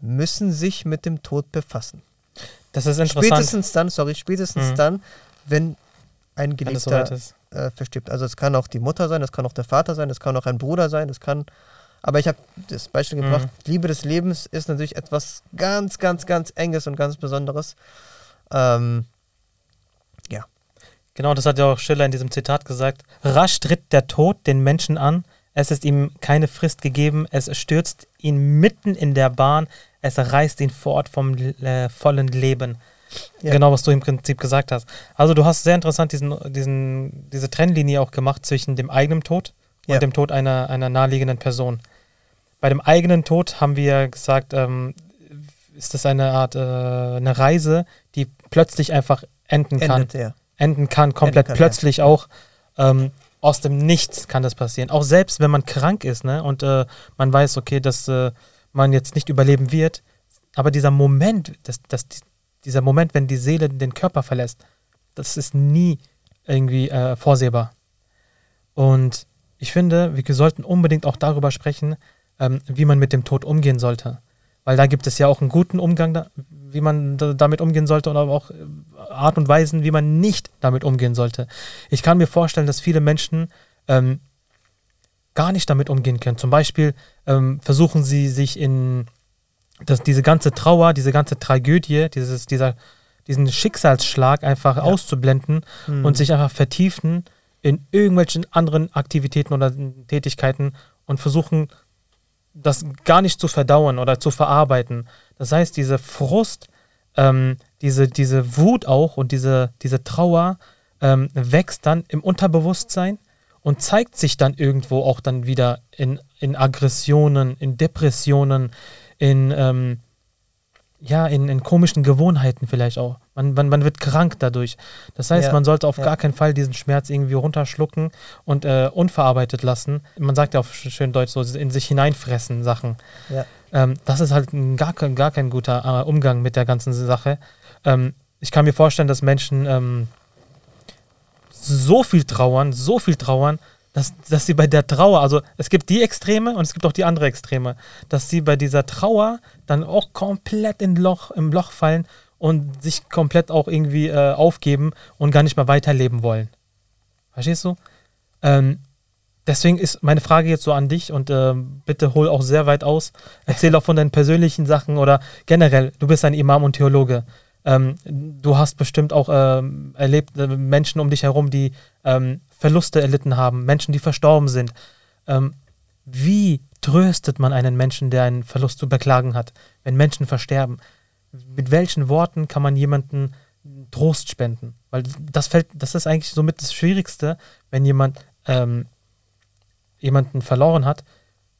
müssen sich mit dem Tod befassen. Das ist interessant. Spätestens dann, sorry, spätestens Mhm. dann, wenn ein Geliebter ist. äh, verstirbt. Also es kann auch die Mutter sein, es kann auch der Vater sein, es kann auch ein Bruder sein, es kann. Aber ich habe das Beispiel gebracht, Liebe des Lebens ist natürlich etwas ganz, ganz, ganz Enges und ganz Besonderes. Ähm, ja. Genau, das hat ja auch Schiller in diesem Zitat gesagt. Rasch tritt der Tod den Menschen an, es ist ihm keine Frist gegeben, es stürzt ihn mitten in der Bahn, es reißt ihn fort vom äh, vollen Leben. Ja. Genau, was du im Prinzip gesagt hast. Also du hast sehr interessant diesen, diesen, diese Trennlinie auch gemacht zwischen dem eigenen Tod und Ja. dem Tod einer, einer naheliegenden Person. Bei dem eigenen Tod haben wir gesagt, ähm, ist das eine Art, äh, eine Reise, die plötzlich einfach enden kann Endet er. enden kann, komplett Enden kann, plötzlich auch. Ähm, aus dem Nichts kann das passieren. Auch selbst wenn man krank ist ne, und äh, man weiß, okay, dass äh, man jetzt nicht überleben wird, aber dieser Moment, das, das, dieser Moment, wenn die Seele den Körper verlässt, das ist nie irgendwie äh, vorsehbar. Und ich finde, wir sollten unbedingt auch darüber sprechen, ähm, wie man mit dem Tod umgehen sollte. Weil da gibt es ja auch einen guten Umgang, da, wie man da, damit umgehen sollte und aber auch äh, Art und Weisen, wie man nicht damit umgehen sollte. Ich kann mir vorstellen, dass viele Menschen ähm, gar nicht damit umgehen können. Zum Beispiel ähm, versuchen sie sich in das, diese ganze Trauer, diese ganze Tragödie, dieses, dieser, diesen Schicksalsschlag einfach auszublenden Hm. und sich einfach vertiefen in irgendwelchen anderen Aktivitäten oder Tätigkeiten und versuchen, das gar nicht zu verdauen oder zu verarbeiten. Das heißt, diese Frust, ähm, diese, diese Wut auch und diese, diese Trauer ähm, wächst dann im Unterbewusstsein und zeigt sich dann irgendwo auch dann wieder in, in Aggressionen, in Depressionen, in, ähm, ja, in, in komischen Gewohnheiten vielleicht auch. Man, man, man wird krank dadurch. Das heißt, Ja, man sollte auf ja. gar keinen Fall diesen Schmerz irgendwie runterschlucken und äh, unverarbeitet lassen. Man sagt ja auf sch- schön Deutsch so, in sich hineinfressen Sachen. Ja. Ähm, das ist halt gar, kein- gar kein guter äh, Umgang mit der ganzen Sache. Ähm, ich kann mir vorstellen, dass Menschen ähm, so viel trauern, so viel trauern, dass, dass sie bei der Trauer, also es gibt die Extreme und es gibt auch die andere Extreme, dass sie bei dieser Trauer dann auch komplett in Loch, im Loch fallen und sich komplett auch irgendwie äh, aufgeben und gar nicht mehr weiterleben wollen. Verstehst du? Ähm, deswegen ist meine Frage jetzt so an dich und ähm, bitte hol auch sehr weit aus. Erzähl auch von deinen persönlichen Sachen oder generell, du bist ein Imam und Theologe. Ähm, du hast bestimmt auch ähm, erlebt äh, Menschen um dich herum, die ähm, Verluste erlitten haben, Menschen, die verstorben sind. Ähm, wie tröstet man einen Menschen, der einen Verlust zu beklagen hat, wenn Menschen versterben? Mit welchen Worten kann man jemanden Trost spenden? Weil das fällt, das ist eigentlich somit das Schwierigste, wenn jemand ähm, jemanden verloren hat,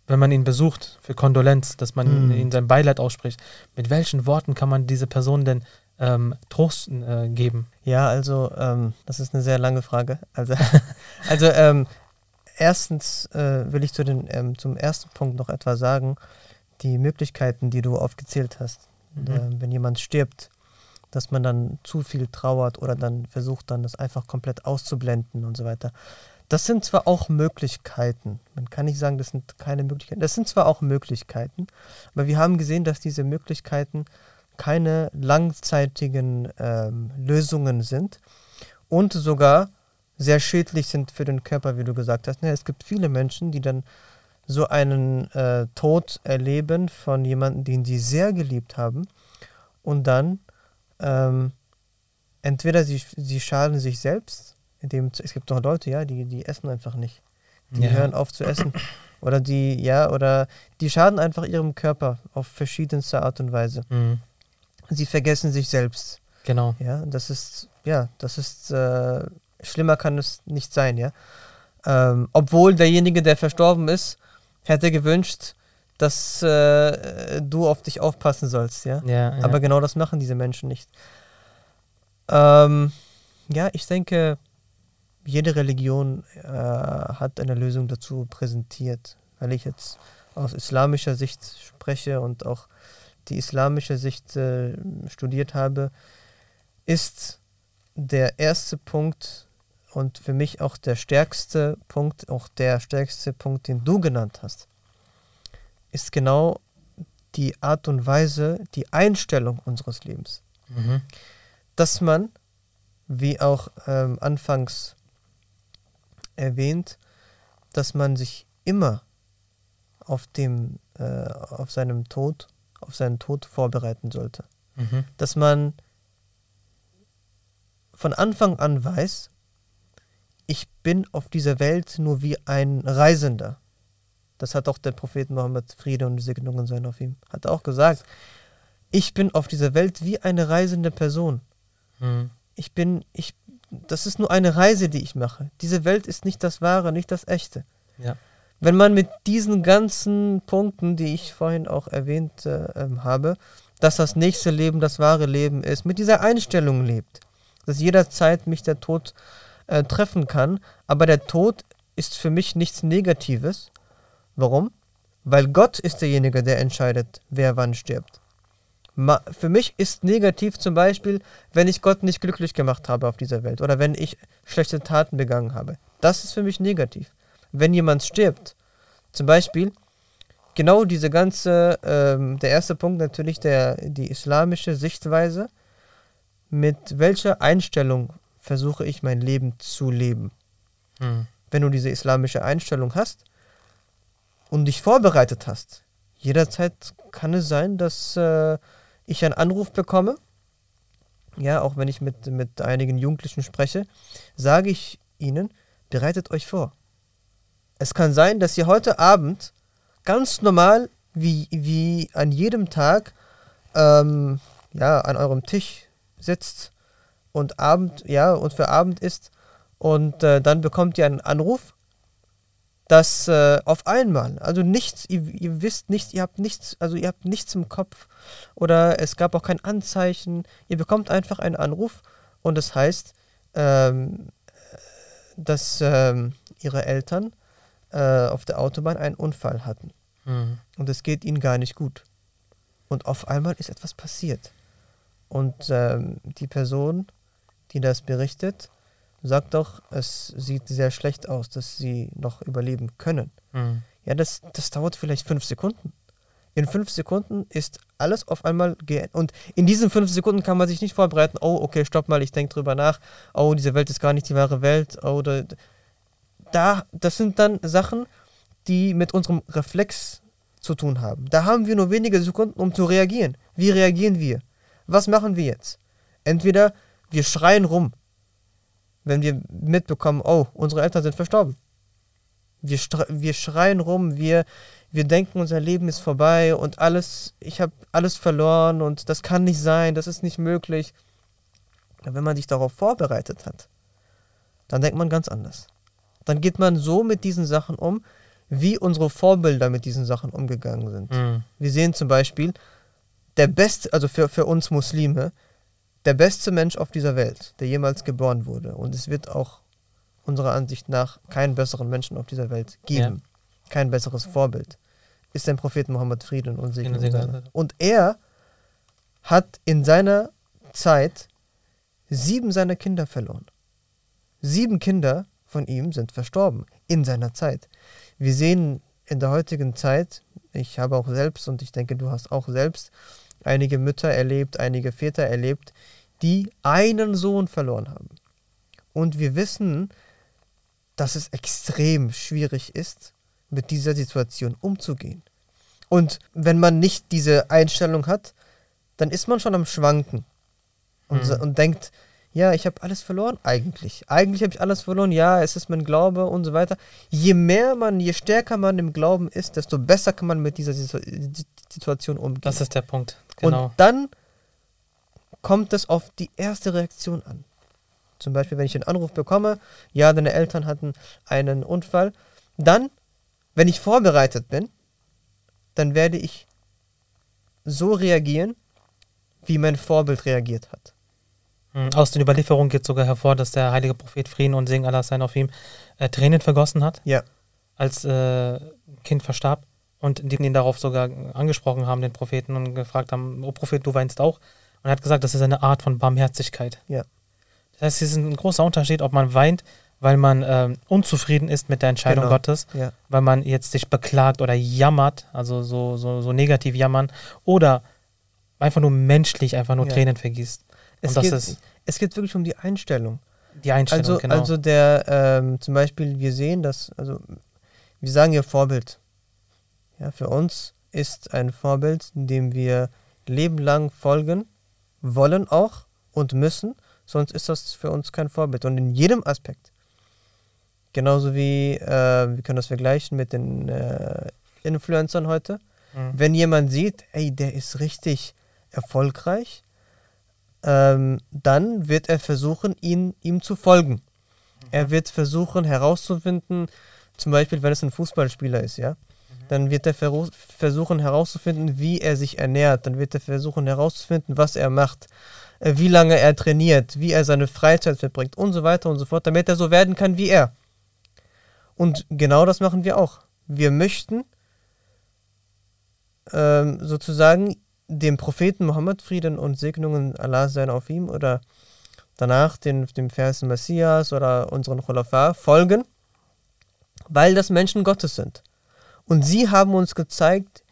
wenn man ihn besucht für Kondolenz, dass man Mhm. ihm sein Beileid ausspricht. Mit welchen Worten kann man diese Person denn ähm, Trost äh, geben? Ja, also ähm, das ist eine sehr lange Frage. Also, also ähm, erstens äh, will ich zu den, ähm, zum ersten Punkt noch etwas sagen. Die Möglichkeiten, die du aufgezählt hast, Mhm. äh, wenn jemand stirbt, dass man dann zu viel trauert oder dann versucht, dann das einfach komplett auszublenden und so weiter. Das sind zwar auch Möglichkeiten, man kann nicht sagen, das sind keine Möglichkeiten, das sind zwar auch Möglichkeiten, aber wir haben gesehen, dass diese Möglichkeiten keine langzeitigen ähm, Lösungen sind und sogar sehr schädlich sind für den Körper, wie du gesagt hast. Ne, es gibt viele Menschen, die dann so einen äh, Tod erleben von jemandem, den sie sehr geliebt haben und dann ähm, entweder sie, sie schaden sich selbst, indem es gibt doch Leute, ja, die, die essen einfach nicht. Die Ja. hören auf zu essen. Oder die, ja, oder die schaden einfach ihrem Körper auf verschiedenste Art und Weise. Mhm. Sie vergessen sich selbst. Genau. Ja, das ist, ja, das ist, äh, schlimmer kann es nicht sein, ja. Ähm, obwohl derjenige, der verstorben ist, hätte gewünscht, dass äh, du auf dich aufpassen sollst, ja. Ja, ja. Aber genau das machen diese Menschen nicht. Ähm, ja, ich denke, jede Religion äh, hat eine Lösung dazu präsentiert. Weil ich jetzt aus islamischer Sicht spreche und auch die islamische Sicht äh, studiert habe, ist der erste Punkt und für mich auch der stärkste Punkt, auch der stärkste Punkt, den du genannt hast, ist genau die Art und Weise, die Einstellung unseres Lebens. mhm. Dass man, wie auch ähm, anfangs erwähnt, dass man sich immer auf, dem, äh, auf seinem Tod, auf seinen Tod vorbereiten sollte. Mhm. Dass man von Anfang an weiß, ich bin auf dieser Welt nur wie ein Reisender. Das hat auch der Prophet Mohammed, Friede und Segnungen sein auf ihm, hat auch gesagt, ich bin auf dieser Welt wie eine reisende Person. Mhm. Ich bin, ich, das ist nur eine Reise, die ich mache. Diese Welt ist nicht das Wahre, nicht das Echte. Ja. Wenn man mit diesen ganzen Punkten, die ich vorhin auch erwähnt äh, ähm, habe, dass das nächste Leben das wahre Leben ist, mit dieser Einstellung lebt, dass jederzeit mich der Tod äh, treffen kann, aber der Tod ist für mich nichts Negatives. Warum? Weil Gott ist derjenige, der entscheidet, wer wann stirbt. Ma für mich ist negativ zum Beispiel, wenn ich Gott nicht glücklich gemacht habe auf dieser Welt oder wenn ich schlechte Taten begangen habe. Das ist für mich negativ. Wenn jemand stirbt, zum Beispiel, genau diese ganze, ähm, der erste Punkt natürlich der, die islamische Sichtweise, mit welcher Einstellung versuche ich mein Leben zu leben. Mhm. Wenn du diese islamische Einstellung hast und dich vorbereitet hast, jederzeit kann es sein, dass äh, ich einen Anruf bekomme. Ja, auch wenn ich mit, mit einigen Jugendlichen spreche, sage ich ihnen, bereitet euch vor. Es kann sein, dass ihr heute Abend ganz normal, wie, wie an jedem Tag, ähm, ja, an eurem Tisch sitzt und Abend, ja, und für Abend isst und äh, dann bekommt ihr einen Anruf, dass äh, auf einmal, also nichts, ihr, ihr wisst nichts, ihr habt nichts, also ihr habt nichts im Kopf oder es gab auch kein Anzeichen, ihr bekommt einfach einen Anruf und das heißt, ähm, dass ähm, ihre Eltern äh, auf der Autobahn einen Unfall hatten Mhm. und es geht ihnen gar nicht gut. Und auf einmal ist etwas passiert. Und ähm, die Person, die das berichtet, sagt doch, es sieht sehr schlecht aus, dass sie noch überleben können. Mhm. Ja, das, das dauert vielleicht fünf Sekunden. In fünf Sekunden ist alles auf einmal geändert. Und in diesen fünf Sekunden kann man sich nicht vorbereiten, oh, okay, stopp mal, ich denke drüber nach, oh, diese Welt ist gar nicht die wahre Welt, oder da, das sind dann Sachen, die mit unserem Reflex zu tun haben. Da haben wir nur wenige Sekunden, um zu reagieren. Wie reagieren wir? Was machen wir jetzt? Entweder wir schreien rum, wenn wir mitbekommen, oh, unsere Eltern sind verstorben. Wir, wir schreien rum, wir, wir denken, unser Leben ist vorbei und alles, ich habe alles verloren und das kann nicht sein, das ist nicht möglich. Aber wenn man sich darauf vorbereitet hat, dann denkt man ganz anders. Dann geht man so mit diesen Sachen um, wie unsere Vorbilder mit diesen Sachen umgegangen sind. Mhm. Wir sehen zum Beispiel, der beste, also für, für uns Muslime, der beste Mensch auf dieser Welt, der jemals geboren wurde. Und es wird auch unserer Ansicht nach keinen besseren Menschen auf dieser Welt geben. Kein besseres Vorbild. Ist der Prophet Muhammad Frieden und Segen. Frieden und. Und er hat in seiner Zeit sieben seiner Kinder verloren. Sieben Kinder von ihm sind verstorben in seiner Zeit. Wir sehen in der heutigen Zeit, ich habe auch selbst und ich denke, du hast auch selbst einige Mütter erlebt, einige Väter erlebt, die einen Sohn verloren haben. Und wir wissen, dass es extrem schwierig ist, mit dieser Situation umzugehen. Und wenn man nicht diese Einstellung hat, dann ist man schon am Schwanken und, Mhm. und denkt, ja, ich habe alles verloren eigentlich. Eigentlich habe ich alles verloren, ja, es ist mein Glaube und so weiter. Je mehr man, je stärker man im Glauben ist, desto besser kann man mit dieser Situation umgehen. Das ist der Punkt. Genau. Und dann kommt es auf die erste Reaktion an. Zum Beispiel, wenn ich einen Anruf bekomme, ja, deine Eltern hatten einen Unfall, dann, wenn ich vorbereitet bin, dann werde ich so reagieren, wie mein Vorbild reagiert hat. Mhm. Aus den Überlieferungen geht sogar hervor, dass der heilige Prophet Frieden und Segen Allah sein auf ihm äh, Tränen vergossen hat, Ja, als äh, Kind verstarb. Und die ihn darauf sogar angesprochen haben, den Propheten, und gefragt haben, oh Prophet, du weinst auch. Und er hat gesagt, das ist eine Art von Barmherzigkeit. Ja. Das heißt, es ist ein großer Unterschied, ob man weint, weil man ähm, unzufrieden ist mit der Entscheidung Genau. Gottes, ja, weil man jetzt sich beklagt oder jammert, also so, so, so negativ jammern, oder einfach nur menschlich einfach nur Ja. Tränen vergießt. es das geht, ist, es geht wirklich um die Einstellung. Die Einstellung, Also, genau. also der, ähm, zum Beispiel, wir sehen, dass, also wir sagen ja Vorbild. Ja, für uns ist ein Vorbild, dem wir lebenlang folgen wollen auch und müssen, sonst ist das für uns kein Vorbild. Und in jedem Aspekt. Genauso wie, äh, wir können das vergleichen mit den äh, Influencern heute. Mhm. Wenn jemand sieht, ey, der ist richtig erfolgreich, ähm, dann wird er versuchen, ihn, ihm zu folgen. Er wird versuchen herauszufinden, zum Beispiel, wenn es ein Fußballspieler ist, ja, dann wird er versuchen herauszufinden, wie er sich ernährt, dann wird er versuchen herauszufinden, was er macht, äh, wie lange er trainiert, wie er seine Freizeit verbringt und so weiter und so fort, damit er so werden kann wie er. Und genau das machen wir auch. Wir möchten ähm, sozusagen dem Propheten Mohammed Frieden und Segnungen Allah sein auf ihm oder danach den, dem Vers Messias oder unseren Khulafa folgen, weil das Menschen Gottes sind. Und sie haben uns gezeigt,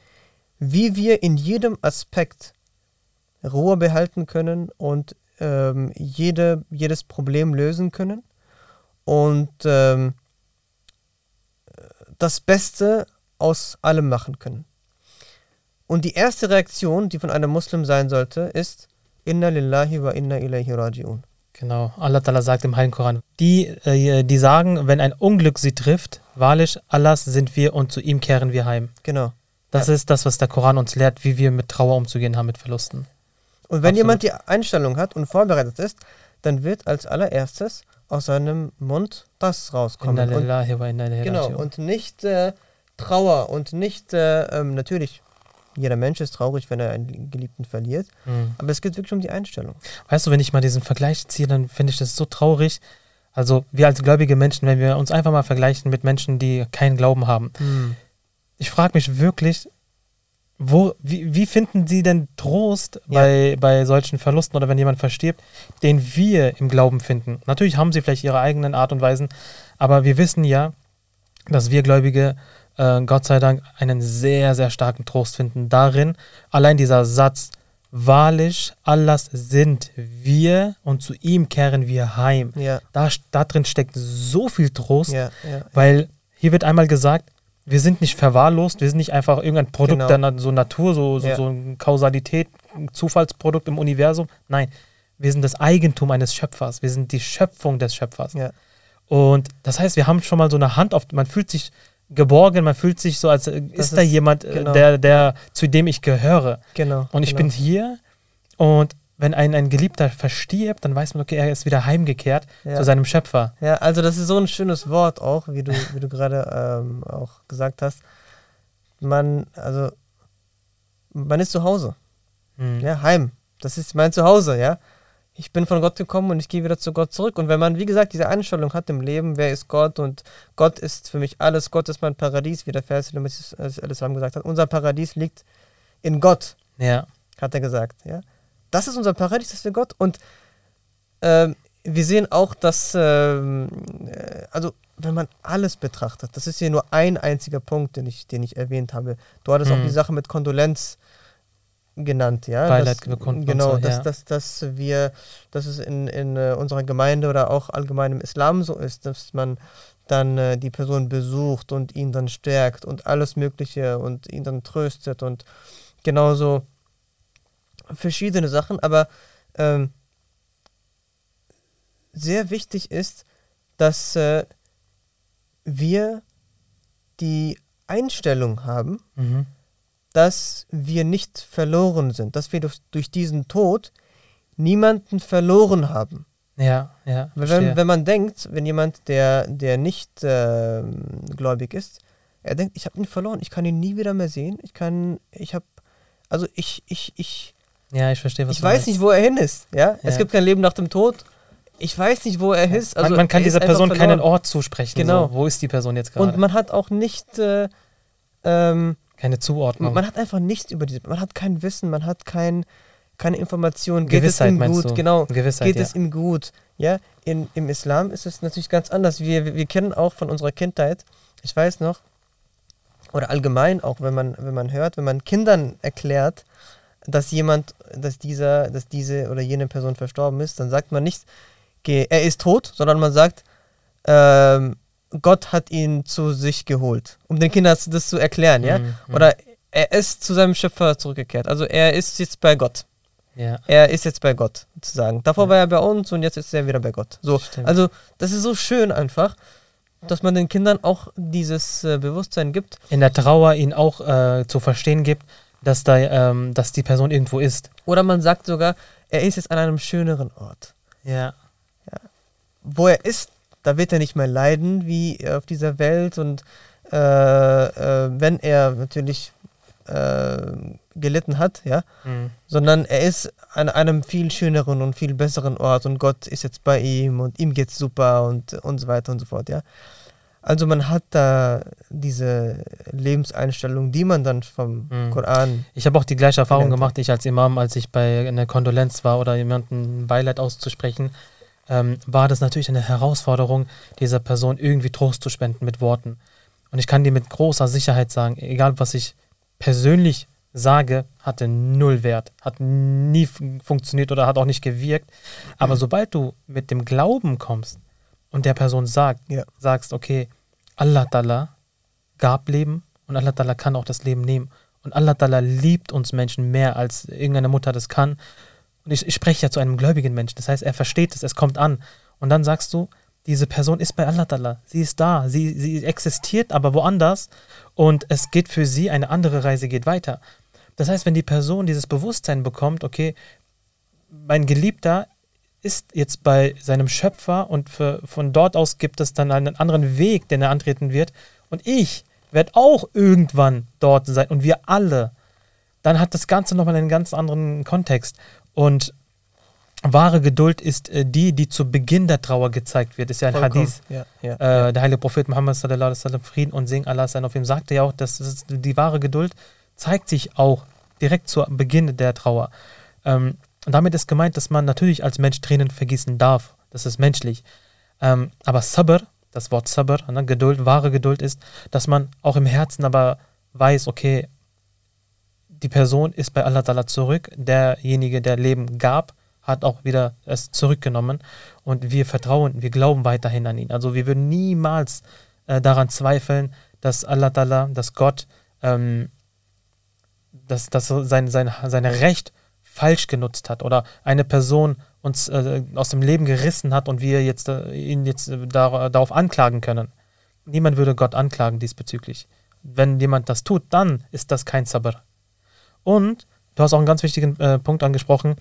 wie wir in jedem Aspekt Ruhe behalten können und ähm, jede, jedes Problem lösen können und ähm, das Beste aus allem machen können. Und die erste Reaktion, die von einem Muslim sein sollte, ist Inna lillahi wa inna ilayhi raji'un. Genau, Allah Ta'ala sagt im Heiligen Koran, die, äh, die sagen, wenn ein Unglück sie trifft, wahrlich, Allahs sind wir und zu ihm kehren wir heim. Genau. Das ist das, was der Koran uns lehrt, wie wir mit Trauer umzugehen haben, mit Verlusten. Und wenn Absolut. jemand die Einstellung hat und vorbereitet ist, dann wird als allererstes aus seinem Mund das Inna rauskommen. Und, lillahi wa inna genau, und nicht äh, Trauer und nicht, äh, ähm, natürlich, jeder Mensch ist traurig, wenn er einen Geliebten verliert, Mhm. aber es geht wirklich um die Einstellung. Weißt du, wenn ich mal diesen Vergleich ziehe, dann finde ich das so traurig. Also wir als gläubige Menschen, wenn wir uns einfach mal vergleichen mit Menschen, die keinen Glauben haben. Ich frage mich wirklich, wo, wie, wie finden sie denn Trost Ja. bei, bei solchen Verlusten oder wenn jemand verstirbt, den wir im Glauben finden? Natürlich haben sie vielleicht ihre eigenen Art und Weisen, aber wir wissen ja, dass wir Gläubige, äh, Gott sei Dank, einen sehr, sehr starken Trost finden darin. Allein dieser Satz, wahrlich, Allahs sind wir und zu ihm kehren wir heim. Ja, Da, da drin steckt so viel Trost, ja, ja. weil hier wird einmal gesagt, wir sind nicht verwahrlost, wir sind nicht einfach irgendein Produkt Genau. der Na so Natur, so, so, so eine Kausalität, ein Zufallsprodukt im Universum. Nein, wir sind das Eigentum eines Schöpfers, wir sind die Schöpfung des Schöpfers. Und das heißt, wir haben schon mal so eine Hand auf, man fühlt sich geborgen, man fühlt sich so, als äh, ist da ist- jemand, äh, genau. der, der, zu dem ich gehöre. Genau. Und ich genau. bin hier und wenn ein, ein Geliebter verstirbt, dann weiß man, okay, er ist wieder heimgekehrt Ja. zu seinem Schöpfer. Ja, also das ist so ein schönes Wort auch, wie du, wie du gerade ähm, auch gesagt hast. Man, also, man ist zu Hause, Mhm. ja, heim. Das ist mein Zuhause, ja. Ich bin von Gott gekommen und ich gehe wieder zu Gott zurück. Und wenn man, wie gesagt, diese Einstellung hat im Leben, wer ist Gott und Gott ist für mich alles, Gott ist mein Paradies, wie der Vers, den Messias alles haben gesagt hat. Unser Paradies liegt in Gott, Ja. hat er gesagt, ja. Das ist unser Paradies, das ist Gott. Und ähm, wir sehen auch, dass, ähm, äh, also wenn man alles betrachtet, das ist hier nur ein einziger Punkt, den ich, den ich erwähnt habe. Du hattest auch Mhm. die Sache mit Kondolenz genannt, ja. Beileid dass, bekunden und genau, so, dass, ja. dass, dass wir, dass es in, in äh, unserer Gemeinde oder auch allgemein im Islam so ist, dass man dann äh, die Person besucht und ihn dann stärkt und alles Mögliche und ihn dann tröstet und genauso verschiedene Sachen, aber ähm, sehr wichtig ist, dass äh, wir die Einstellung haben, Mhm. Dass wir nicht verloren sind, dass wir durch, durch diesen Tod niemanden verloren haben. Ja, ja. Wenn, wenn man denkt, wenn jemand, der, der nicht ähm, gläubig ist, er denkt, ich habe ihn verloren, ich kann ihn nie wieder mehr sehen, ich kann, ich habe, also ich, ich, ich, ja, ich verstehe, was ich du weiß meinst. nicht, wo er hin ist, ja? Es Ja. gibt kein Leben nach dem Tod, ich weiß nicht, wo er ist. Also man, man kann er dieser Person keinen verloren. Ort zusprechen. Genau. So. Wo ist die Person jetzt gerade? Und man hat auch nicht, äh, ähm, Keine Zuordnung. man hat einfach nichts über diese, man hat kein Wissen, man hat kein, keine Information. Geht Gewissheit es ihm gut? du? Genau. Gewissheit, Geht ja. es ihm gut? Ja, in, im Islam ist es natürlich ganz anders. Wir, wir, kennen auch von unserer Kindheit, ich weiß noch, oder allgemein auch, wenn man, wenn man hört, wenn man Kindern erklärt, dass jemand, dass dieser, dass diese oder jene Person verstorben ist, dann sagt man nicht, er ist tot, sondern man sagt, ähm, Gott hat ihn zu sich geholt, um den Kindern das, zu erklären, ja? Mhm. Oder er ist zu seinem Schöpfer zurückgekehrt. Also er ist jetzt bei Gott. Ja. Er ist jetzt bei Gott, sozusagen. Davor war er bei uns und jetzt ist er wieder bei Gott. So, Stimmt. also das ist so schön einfach, dass man den Kindern auch dieses äh, Bewusstsein gibt. In der Trauer ihnen auch äh, zu verstehen gibt, dass, da, ähm, dass die Person irgendwo ist. Oder man sagt sogar, er ist jetzt an einem schöneren Ort. Ja. Wo er ist, da wird er nicht mehr leiden wie auf dieser Welt und äh, äh, wenn er natürlich äh, gelitten hat, ja, Mhm. sondern er ist an einem viel schöneren und viel besseren Ort und Gott ist jetzt bei ihm und ihm geht's super und, und so weiter und so fort, ja. Also man hat da diese Lebenseinstellung, die man dann vom Mhm. Koran, Ich habe auch die gleiche Erfahrung Gelernt. gemacht, ich als Imam, als ich bei einer Kondolenz war oder jemanden Beileid auszusprechen, ähm, war das natürlich eine Herausforderung, dieser Person irgendwie Trost zu spenden mit Worten. Und ich kann dir mit großer Sicherheit sagen, egal was ich persönlich sage, hatte null Wert, hat nie fun- funktioniert oder hat auch nicht gewirkt. Aber sobald du mit dem Glauben kommst und der Person sagt, Ja. sagst, okay, Allah Ta'ala gab Leben und Allah Ta'ala kann auch das Leben nehmen. Und Allah Ta'ala liebt uns Menschen mehr, als irgendeine Mutter das kann. Und ich, ich spreche ja zu einem gläubigen Menschen. Das heißt, er versteht es, es kommt an. Und dann sagst du, diese Person ist bei Allah Ta'ala. Sie ist da. Sie, sie existiert aber woanders. Und es geht für sie, eine andere Reise geht weiter. Das heißt, wenn die Person dieses Bewusstsein bekommt, okay, mein Geliebter ist jetzt bei seinem Schöpfer und für, von dort aus gibt es dann einen anderen Weg, den er antreten wird. Und ich werde auch irgendwann dort sein und wir alle. Dann hat das Ganze nochmal einen ganz anderen Kontext. Und wahre Geduld ist äh, die, die zu Beginn der Trauer gezeigt wird. Ist ja ein Vollkommen. Hadith. Ja, ja. Äh, der heilige Prophet Muhammad sallallahu alaihi wasallam, Frieden und Segen Allah sein auf ihm, sagte ja auch, dass die wahre Geduld zeigt sich auch direkt zu Beginn der Trauer. Ähm, und damit ist gemeint, dass man natürlich als Mensch Tränen vergießen darf. Das ist menschlich. Ähm, aber Sabr, das Wort Sabr, ne, Geduld, wahre Geduld ist, dass man auch im Herzen aber weiß, okay, die Person ist bei Allah Ta'ala zurück, derjenige, der Leben gab, hat auch wieder es zurückgenommen und wir vertrauen, wir glauben weiterhin an ihn. Also wir würden niemals äh, daran zweifeln, dass Allah Ta'ala, dass Gott ähm, dass, dass sein, sein, sein Recht falsch genutzt hat oder eine Person uns äh, aus dem Leben gerissen hat und wir jetzt äh, ihn jetzt äh, dar darauf anklagen können. Niemand würde Gott anklagen diesbezüglich. Wenn jemand das tut, dann ist das kein Sabr. Und du hast auch einen ganz wichtigen äh, Punkt angesprochen,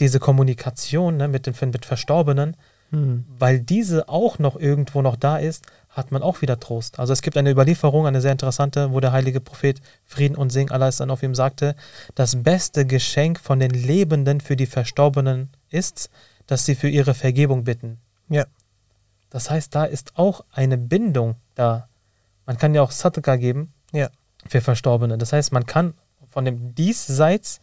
diese Kommunikation ne, mit den mit Verstorbenen, Hm. weil diese auch noch irgendwo noch da ist, hat man auch wieder Trost. Also es gibt eine Überlieferung, eine sehr interessante, wo der heilige Prophet Frieden und Segen Allah ist dann auf ihm sagte, das beste Geschenk von den Lebenden für die Verstorbenen ist, dass sie für ihre Vergebung bitten. Ja. Das heißt, da ist auch eine Bindung da. Man kann ja auch Sadaka geben Ja. für Verstorbene. Das heißt, man kann von dem Diesseits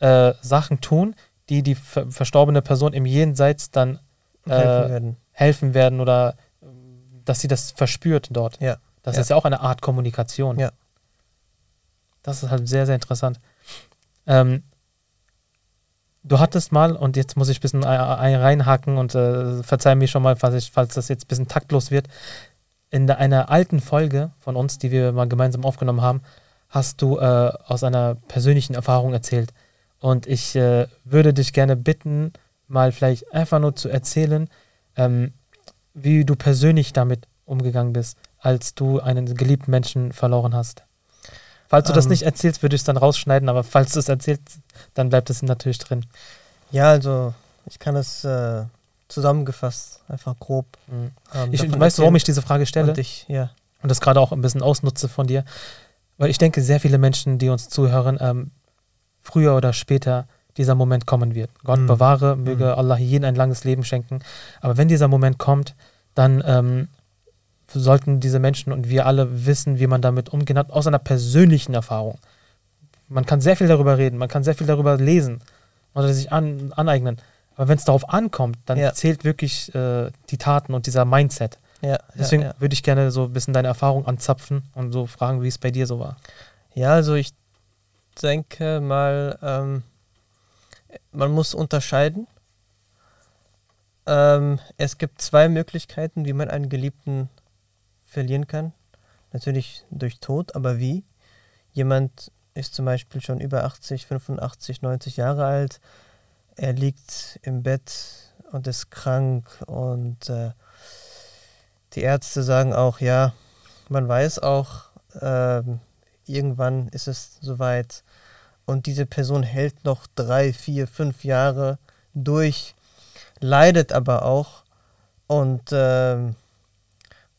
äh, Sachen tun, die die ver verstorbene Person im Jenseits dann helfen äh, werden. helfen werden oder ähm, dass sie das verspürt dort. Ja. Das Ja. ist ja auch eine Art Kommunikation. Ja. Das ist halt sehr, sehr interessant. Ähm, du hattest mal, und jetzt muss ich ein bisschen ein- ein- reinhaken und äh, verzeih mir schon mal, falls, ich, falls das jetzt ein bisschen taktlos wird. In einer alten Folge von uns, die wir mal gemeinsam aufgenommen haben, hast du äh, aus einer persönlichen Erfahrung erzählt. Und ich äh, würde dich gerne bitten, mal vielleicht einfach nur zu erzählen, ähm, wie du persönlich damit umgegangen bist, als du einen geliebten Menschen verloren hast. Falls du das Ähm. nicht erzählst, würde ich es dann rausschneiden, aber falls du es erzählst, dann bleibt es natürlich drin. Ja, also ich kann es äh, zusammengefasst, einfach grob. Mhm. ähm, Ich, weißt du, warum ich diese Frage stelle? Und ich, ja. und das gerade auch ein bisschen ausnutze von dir. Weil ich denke, sehr viele Menschen, die uns zuhören, ähm, früher oder später dieser Moment kommen wird. Gott Mhm. bewahre, möge Allah jeden ein langes Leben schenken. Aber wenn dieser Moment kommt, dann ähm, sollten diese Menschen und wir alle wissen, wie man damit umgehen hat, aus einer persönlichen Erfahrung. Man kann sehr viel darüber reden, man kann sehr viel darüber lesen oder sich an, aneignen. Aber wenn es darauf ankommt, dann Ja. zählt wirklich äh, die Taten und dieser Mindset. Ja, Deswegen ja, ja. würde ich gerne so ein bisschen deine Erfahrung anzapfen und so fragen, wie es bei dir so war. ja, also ich denke mal, ähm, man muss unterscheiden. ähm, es gibt zwei Möglichkeiten, wie man einen Geliebten verlieren kann. Natürlich durch Tod, aber wie? Jemand ist zum Beispiel schon über 80, 85, 90 Jahre alt. Er liegt im Bett und ist krank und äh, die Ärzte sagen auch, ja, man weiß auch, äh, irgendwann ist es soweit und diese Person hält noch drei, vier, fünf Jahre durch, leidet aber auch und äh,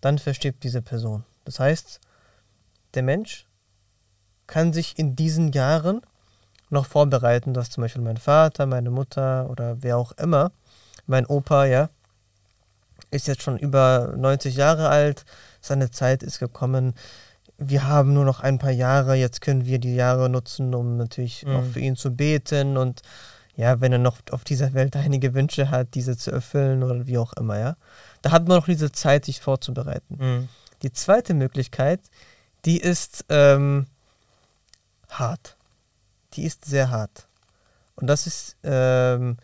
dann verstirbt diese Person. Das heißt, der Mensch kann sich in diesen Jahren noch vorbereiten, dass zum Beispiel mein Vater, meine Mutter oder wer auch immer, mein Opa, ja, ist jetzt schon über 90 Jahre alt, seine Zeit ist gekommen. Wir haben nur noch ein paar Jahre, jetzt können wir die Jahre nutzen, um natürlich mhm. auch für ihn zu beten und ja, wenn er noch auf dieser Welt einige Wünsche hat, diese zu erfüllen oder wie auch immer, ja. Da hat man noch diese Zeit, sich vorzubereiten. Mhm. Die zweite Möglichkeit, die ist ähm, hart. Die ist sehr hart. Und das ist, ähm,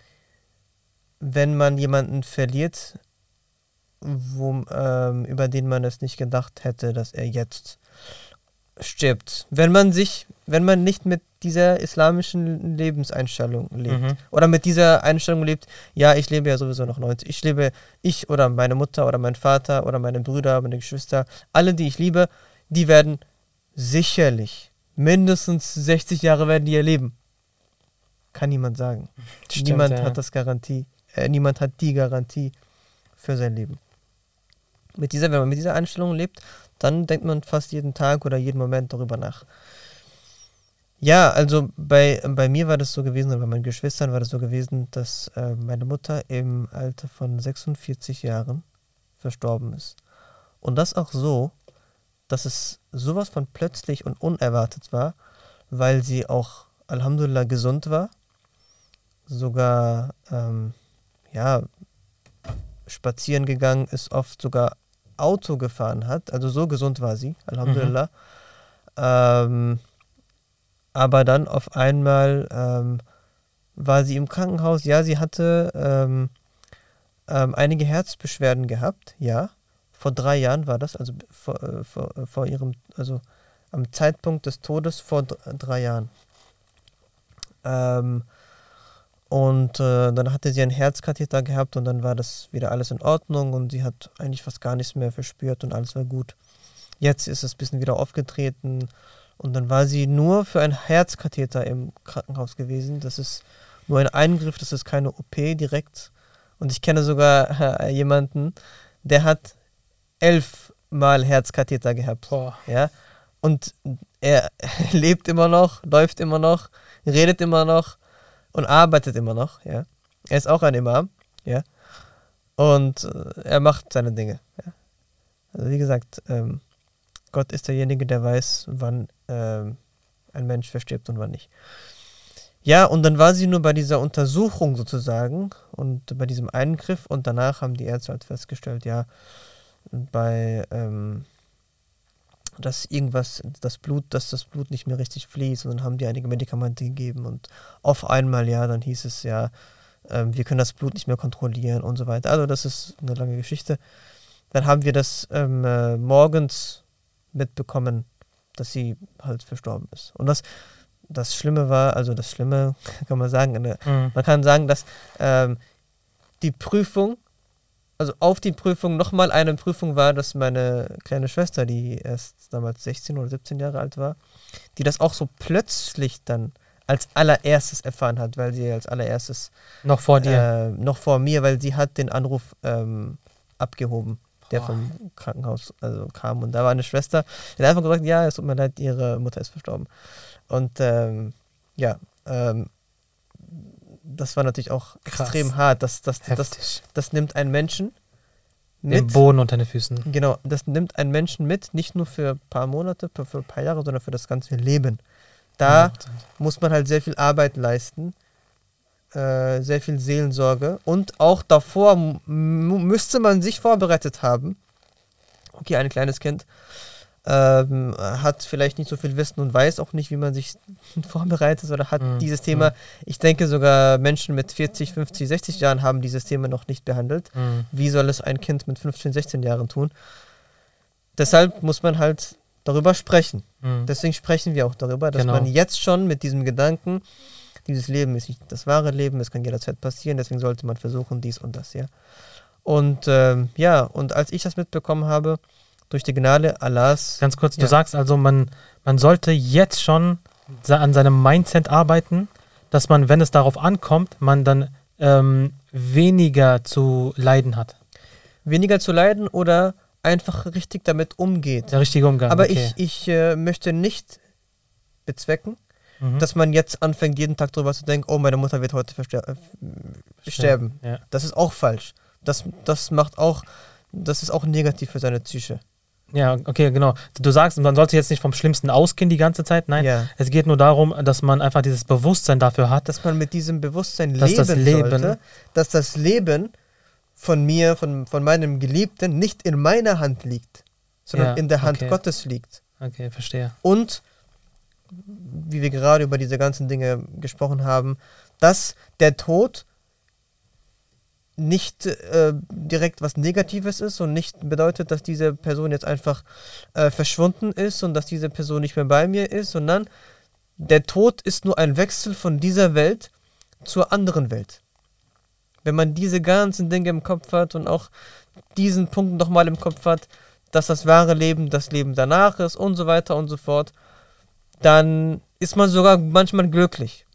wenn man jemanden verliert, wo, ähm, über den man es nicht gedacht hätte, dass er jetzt stirbt. Wenn man sich, wenn man nicht mit dieser islamischen Lebenseinstellung lebt mhm. oder mit dieser Einstellung lebt, ja, ich lebe ja sowieso noch 90. Ich lebe, ich oder meine Mutter oder mein Vater oder meine Brüder, meine Geschwister, alle, die ich liebe, die werden sicherlich mindestens 60 Jahre werden die erleben. Kann niemand sagen. Stimmt, niemand ja. hat das Garantie, äh, niemand hat die Garantie für sein Leben. Mit dieser, wenn man mit dieser Einstellung lebt, dann denkt man fast jeden Tag oder jeden Moment darüber nach. Ja, also bei, bei mir war das so gewesen, oder bei meinen Geschwistern war das so gewesen, dass äh, meine Mutter im Alter von 46 Jahren verstorben ist. Und das auch so, dass es sowas von plötzlich und unerwartet war, weil sie auch Alhamdulillah gesund war, sogar ähm, ja, spazieren gegangen ist, oft sogar Auto gefahren hat. Also so gesund war sie, Alhamdulillah. Mhm. Ähm, aber dann auf einmal ähm, war sie im Krankenhaus. Ja, sie hatte ähm, ähm einige Herzbeschwerden gehabt, ja. Vor drei Jahren war das, also vor, äh, vor, äh, vor ihrem, also am Zeitpunkt des Todes vor drei Jahren. Ähm, und äh, dann hatte sie einen Herzkatheter gehabt und dann war das wieder alles in Ordnung und sie hat eigentlich fast gar nichts mehr verspürt und alles war gut. Jetzt ist es ein bisschen wieder aufgetreten und dann war sie nur für einen Herzkatheter im Krankenhaus gewesen. Das ist nur ein Eingriff, das ist keine OP direkt. Und ich kenne sogar äh, jemanden, der hat elfmal Herzkatheter gehabt. Boah. Ja? Und er lebt immer noch, läuft immer noch, redet immer noch und arbeitet immer noch, ja. Er ist auch ein Imam, ja. Und äh, er macht seine Dinge, ja. Also wie gesagt, ähm, Gott ist derjenige, der weiß, wann ähm, ein Mensch verstirbt und wann nicht. Ja, und dann war sie nur bei dieser Untersuchung sozusagen und bei diesem Eingriff und danach haben die Ärzte halt festgestellt, ja, bei ähm, dass irgendwas, das Blut, dass das Blut nicht mehr richtig fließt. Und dann haben die einige Medikamente gegeben und auf einmal, ja, dann hieß es ja, äh, wir können das Blut nicht mehr kontrollieren und so weiter. Also das ist eine lange Geschichte. Dann haben wir das ähm, äh, morgens mitbekommen, dass sie halt verstorben ist. Und das, das Schlimme war, also das Schlimme kann man sagen, eine, mhm. man kann sagen, dass ähm, die Prüfung also auf die Prüfung nochmal eine Prüfung war, dass meine kleine Schwester, die erst damals 16 oder 17 Jahre alt war, die das auch so plötzlich dann als allererstes erfahren hat, weil sie als allererstes noch vor dir, äh, noch vor mir, weil sie hat den Anruf ähm, abgehoben, der oh. vom Krankenhaus also kam. Und da war eine Schwester, die hat einfach gesagt, ja, es tut mir leid, ihre Mutter ist verstorben. Und ähm, ja, ähm, das war natürlich auch Krass. extrem hart. Das, das, das, das, nimmt einen Menschen mit. Den Boden unter den Füßen. Genau, das nimmt einen Menschen mit, nicht nur für ein paar Monate, für, für ein paar Jahre, sondern für das ganze Leben. Da ja, muss man halt sehr viel Arbeit leisten, äh, sehr viel Seelensorge und auch davor müsste man sich vorbereitet haben. Okay, ein kleines Kind. Ähm, hat vielleicht nicht so viel Wissen und weiß auch nicht, wie man sich vorbereitet oder hat Mhm. dieses Thema. Ich denke sogar Menschen mit 40, 50, 60 Jahren haben dieses Thema noch nicht behandelt. Mhm. Wie soll es ein Kind mit 15, 16 Jahren tun? Deshalb muss man halt darüber sprechen. Mhm. Deswegen sprechen wir auch darüber, dass Genau. man jetzt schon mit diesem Gedanken, dieses Leben ist nicht das wahre Leben, es kann jederzeit passieren, deswegen sollte man versuchen, dies und das, ja. Und ähm, ja, und als ich das mitbekommen habe, durch die Gnade Allahs, Ganz kurz, Ja. du sagst also, man, man sollte jetzt schon an seinem Mindset arbeiten, dass man, wenn es darauf ankommt, man dann ähm, weniger zu leiden hat. weniger zu leiden oder einfach richtig damit umgeht. Der richtige Umgang. Aber okay. ich, ich äh, möchte nicht bezwecken, Mhm. dass man jetzt anfängt, jeden Tag darüber zu denken, oh, meine Mutter wird heute äh, sterben. Ja. Das ist auch falsch. Das, das macht auch, das ist auch negativ für seine Psyche. Ja, okay, genau. Du sagst, man sollte jetzt nicht vom Schlimmsten ausgehen die ganze Zeit. Nein, Ja. es geht nur darum, dass man einfach dieses Bewusstsein dafür hat. Dass man mit diesem Bewusstsein leben, das Leben- sollte, dass das Leben von mir, von, von meinem Geliebten nicht in meiner Hand liegt, sondern Ja, in der Hand okay. Gottes liegt. Okay, verstehe. Und, wie wir gerade über diese ganzen Dinge gesprochen haben, dass der Tod nicht äh, direkt was Negatives ist und nicht bedeutet, dass diese Person jetzt einfach äh, verschwunden ist und dass diese Person nicht mehr bei mir ist, sondern der Tod ist nur ein Wechsel von dieser Welt zur anderen Welt. Wenn man diese ganzen Dinge im Kopf hat und auch diesen Punkt nochmal im Kopf hat, dass das wahre Leben das Leben danach ist und so weiter und so fort, dann ist man sogar manchmal glücklich,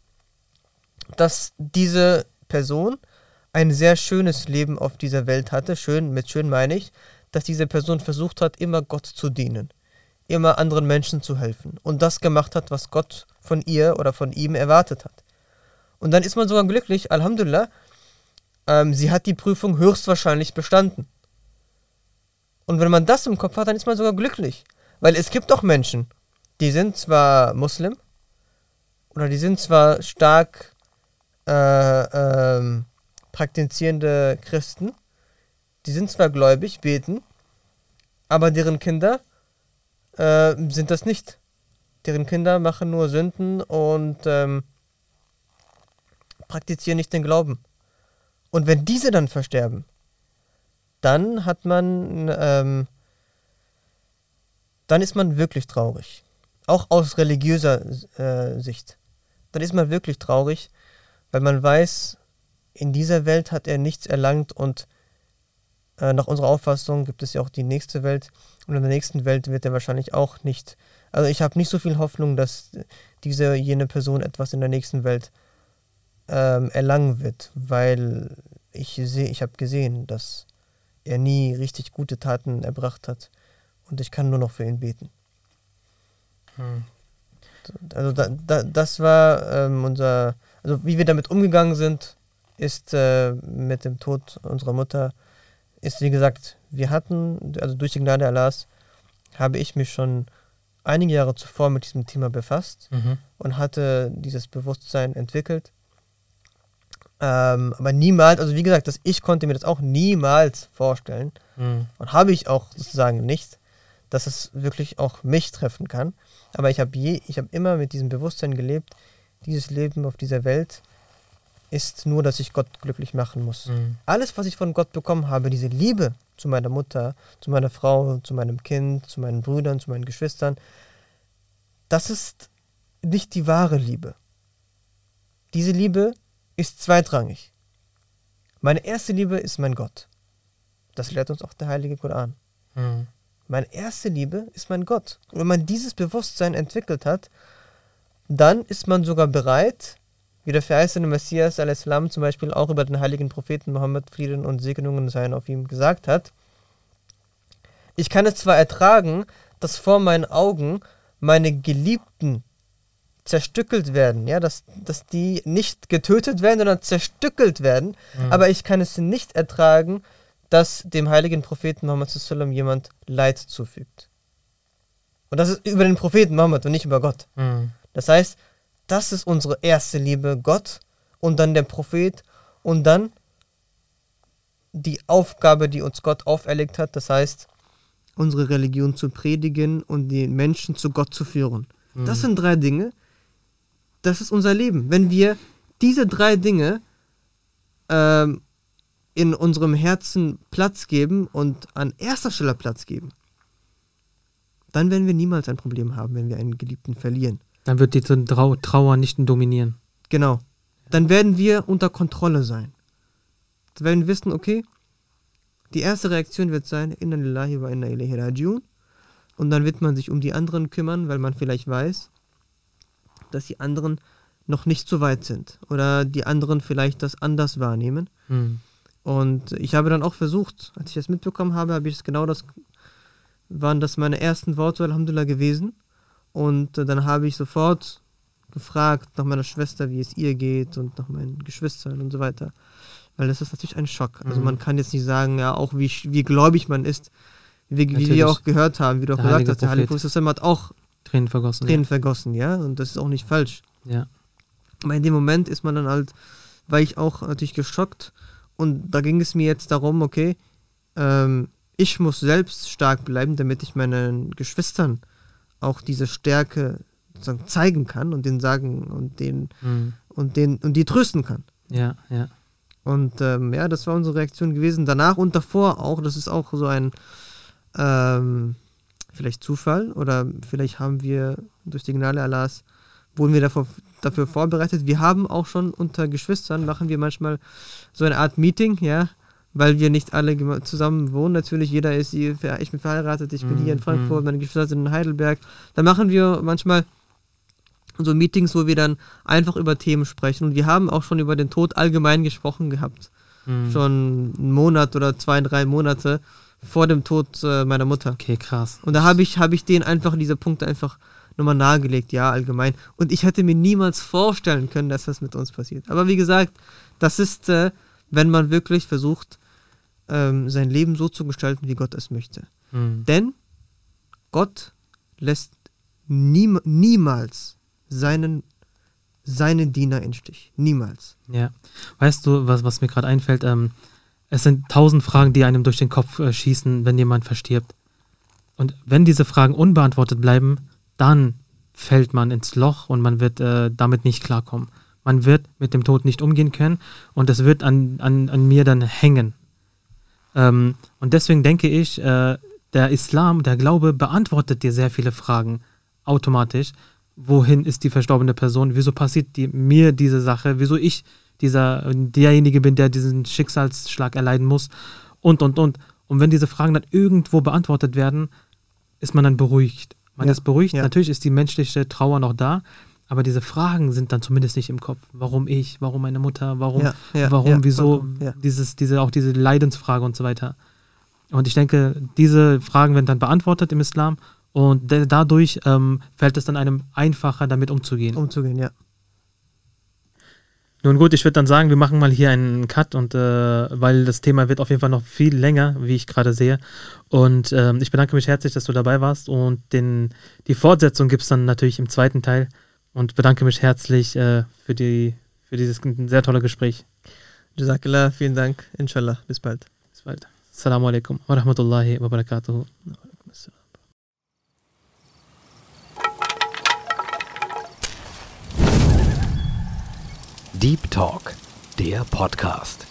dass diese Person ein sehr schönes Leben auf dieser Welt hatte. Schön, mit schön meine ich, dass diese Person versucht hat, immer Gott zu dienen, immer anderen Menschen zu helfen und das gemacht hat, was Gott von ihr oder von ihm erwartet hat. Und dann ist man sogar glücklich, Alhamdulillah, ähm, sie hat die Prüfung höchstwahrscheinlich bestanden. Und wenn man das im Kopf hat, dann ist man sogar glücklich. Weil es gibt doch Menschen, die sind zwar Muslim oder die sind zwar stark äh, ähm, praktizierende Christen, die sind zwar gläubig, beten, aber deren Kinder äh, sind das nicht. Deren Kinder machen nur Sünden und ähm, praktizieren nicht den Glauben. Und wenn diese dann versterben, dann hat man, ähm, dann ist man wirklich traurig. Auch aus religiöser äh, Sicht. Dann ist man wirklich traurig, weil man weiß, in dieser Welt hat er nichts erlangt und äh, nach unserer Auffassung gibt es ja auch die nächste Welt und in der nächsten Welt wird er wahrscheinlich auch nicht. Also ich habe nicht so viel Hoffnung, dass diese jene Person etwas in der nächsten Welt ähm, erlangen wird, weil ich sehe, ich habe gesehen, dass er nie richtig gute Taten erbracht hat und ich kann nur noch für ihn beten. Hm. Also da, da, das war ähm, unser, also wie wir damit umgegangen sind, ist äh, mit dem Tod unserer Mutter, ist wie gesagt, wir hatten, also durch die Gnade Allahs, habe ich mich schon einige Jahre zuvor mit diesem Thema befasst Mhm. und hatte dieses Bewusstsein entwickelt. Ähm, aber niemals, also wie gesagt, dass ich konnte mir das auch niemals vorstellen Mhm. und habe ich auch sozusagen nicht, dass es wirklich auch mich treffen kann. Aber ich habe je, ich habe immer mit diesem Bewusstsein gelebt, dieses Leben auf dieser Welt ist nur, dass ich Gott glücklich machen muss. Mhm. Alles, was ich von Gott bekommen habe, diese Liebe zu meiner Mutter, zu meiner Frau, zu meinem Kind, zu meinen Brüdern, zu meinen Geschwistern, das ist nicht die wahre Liebe. Diese Liebe ist zweitrangig. Meine erste Liebe ist mein Gott. Das lehrt uns auch der heilige Koran. Mhm. Meine erste Liebe ist mein Gott. Und wenn man dieses Bewusstsein entwickelt hat, dann ist man sogar bereit, wie der verheißene Messias al-Islam zum Beispiel auch über den heiligen Propheten Mohammed Frieden und Segnungen seien auf ihm gesagt hat, ich kann es zwar ertragen, dass vor meinen Augen meine Geliebten zerstückelt werden, ja, dass, dass die nicht getötet werden, sondern zerstückelt werden, Mhm. aber ich kann es nicht ertragen, dass dem heiligen Propheten Muhammad sallam jemand Leid zufügt. Und das ist über den Propheten Muhammad und nicht über Gott. Mhm. Das heißt, das ist unsere erste Liebe, Gott und dann der Prophet und dann die Aufgabe, die uns Gott auferlegt hat. Das heißt, unsere Religion zu predigen und die Menschen zu Gott zu führen. Mhm. Das sind drei Dinge. Das ist unser Leben. Wenn wir diese drei Dinge ähm, in unserem Herzen Platz geben und an erster Stelle Platz geben, dann werden wir niemals ein Problem haben, wenn wir einen Geliebten verlieren. Dann wird Trau Trauer nicht dominieren. Genau. Dann werden wir unter Kontrolle sein. Dann werden wir wissen, okay, die erste Reaktion wird sein, inna lillahi wa inna ilaihi rajiun. Und dann wird man sich um die anderen kümmern, weil man vielleicht weiß, dass die anderen noch nicht so weit sind. Oder die anderen vielleicht das anders wahrnehmen. Mhm. Und ich habe dann auch versucht, als ich das mitbekommen habe, habe ich es genau das, waren das meine ersten Worte, Alhamdulillah, gewesen. Und äh, dann habe ich sofort gefragt nach meiner Schwester, wie es ihr geht und nach meinen Geschwistern und so weiter. Weil das ist natürlich ein Schock. Also Mhm. man kann jetzt nicht sagen, ja, auch wie, wie gläubig man ist, wie, wie wir auch gehört haben, wie du auch Der gesagt heilige hast, der Heilige Prophet. Hat auch Tränen vergossen. Tränen vergossen, ja, und das ist auch nicht falsch. Ja. Aber in dem Moment ist man dann halt, war ich auch natürlich geschockt und da ging es mir jetzt darum, okay, ähm, ich muss selbst stark bleiben, damit ich meinen Geschwistern auch diese Stärke sozusagen zeigen kann und denen sagen und den Mhm. und den und die trösten kann. Ja, ja. Und ähm, ja, das war unsere Reaktion gewesen. Danach und davor auch, das ist auch so ein ähm, vielleicht Zufall oder vielleicht haben wir durch die Gnade Allahs, wurden wir davor, dafür vorbereitet. Wir haben auch schon unter Geschwistern, machen wir manchmal so eine Art Meeting, ja, weil wir nicht alle zusammen wohnen. Natürlich, jeder ist hier, ich bin verheiratet, ich bin hier in Mhm, Frankfurt, meine Geschwister sind in Heidelberg. Da machen wir manchmal so Meetings, wo wir dann einfach über Themen sprechen. Und wir haben auch schon über den Tod allgemein gesprochen gehabt Mhm. schon einen Monat oder zwei, drei Monate vor dem Tod äh, meiner Mutter. Okay, krass. Und da habe ich, hab ich denen einfach diese Punkte einfach nochmal nahegelegt, ja, allgemein. Und ich hätte mir niemals vorstellen können, dass das mit uns passiert. Aber wie gesagt, das ist, äh, wenn man wirklich versucht, ähm, sein Leben so zu gestalten, wie Gott es möchte. Mhm. Denn Gott lässt niem niemals seinen, seinen Diener in Stich. Niemals. Ja. Weißt du, was, was mir gerade einfällt? Ähm, es sind tausend Fragen, die einem durch den Kopf äh, schießen, wenn jemand verstirbt. Und wenn diese Fragen unbeantwortet bleiben, dann fällt man ins Loch und man wird äh, damit nicht klarkommen. Man wird mit dem Tod nicht umgehen können und es wird an, an, an mir dann hängen. Ähm, und deswegen denke ich, äh, der Islam, der Glaube beantwortet dir sehr viele Fragen automatisch. Wohin ist die verstorbene Person? Wieso passiert die, mir diese Sache? Wieso ich dieser, derjenige bin, der diesen Schicksalsschlag erleiden muss? Und, und, und. Und wenn diese Fragen dann irgendwo beantwortet werden, ist man dann beruhigt. Man Ja, ist beruhigt. ja. Natürlich ist die menschliche Trauer noch da, aber diese Fragen sind dann zumindest nicht im Kopf. Warum ich? Warum meine Mutter? Warum? Ja, ja, warum? ja, wieso? Dieses, diese, auch diese Leidensfrage und so weiter. Und ich denke, diese Fragen werden dann beantwortet im Islam und dadurch ähm, fällt es dann einem einfacher, damit umzugehen. Umzugehen, ja. Nun gut, ich würde dann sagen, wir machen mal hier einen Cut und äh, weil das Thema wird auf jeden Fall noch viel länger, wie ich gerade sehe. Und ähm, ich bedanke mich herzlich, dass du dabei warst und den, die Fortsetzung gibt es dann natürlich im zweiten Teil und bedanke mich herzlich äh, für, die, für dieses sehr tolle Gespräch. Jazakallah, vielen Dank. Inshallah, bis bald. Bis bald. Assalamu alaikum wa rahmatullahi wa barakatuhu. Deep Talk, der Podcast.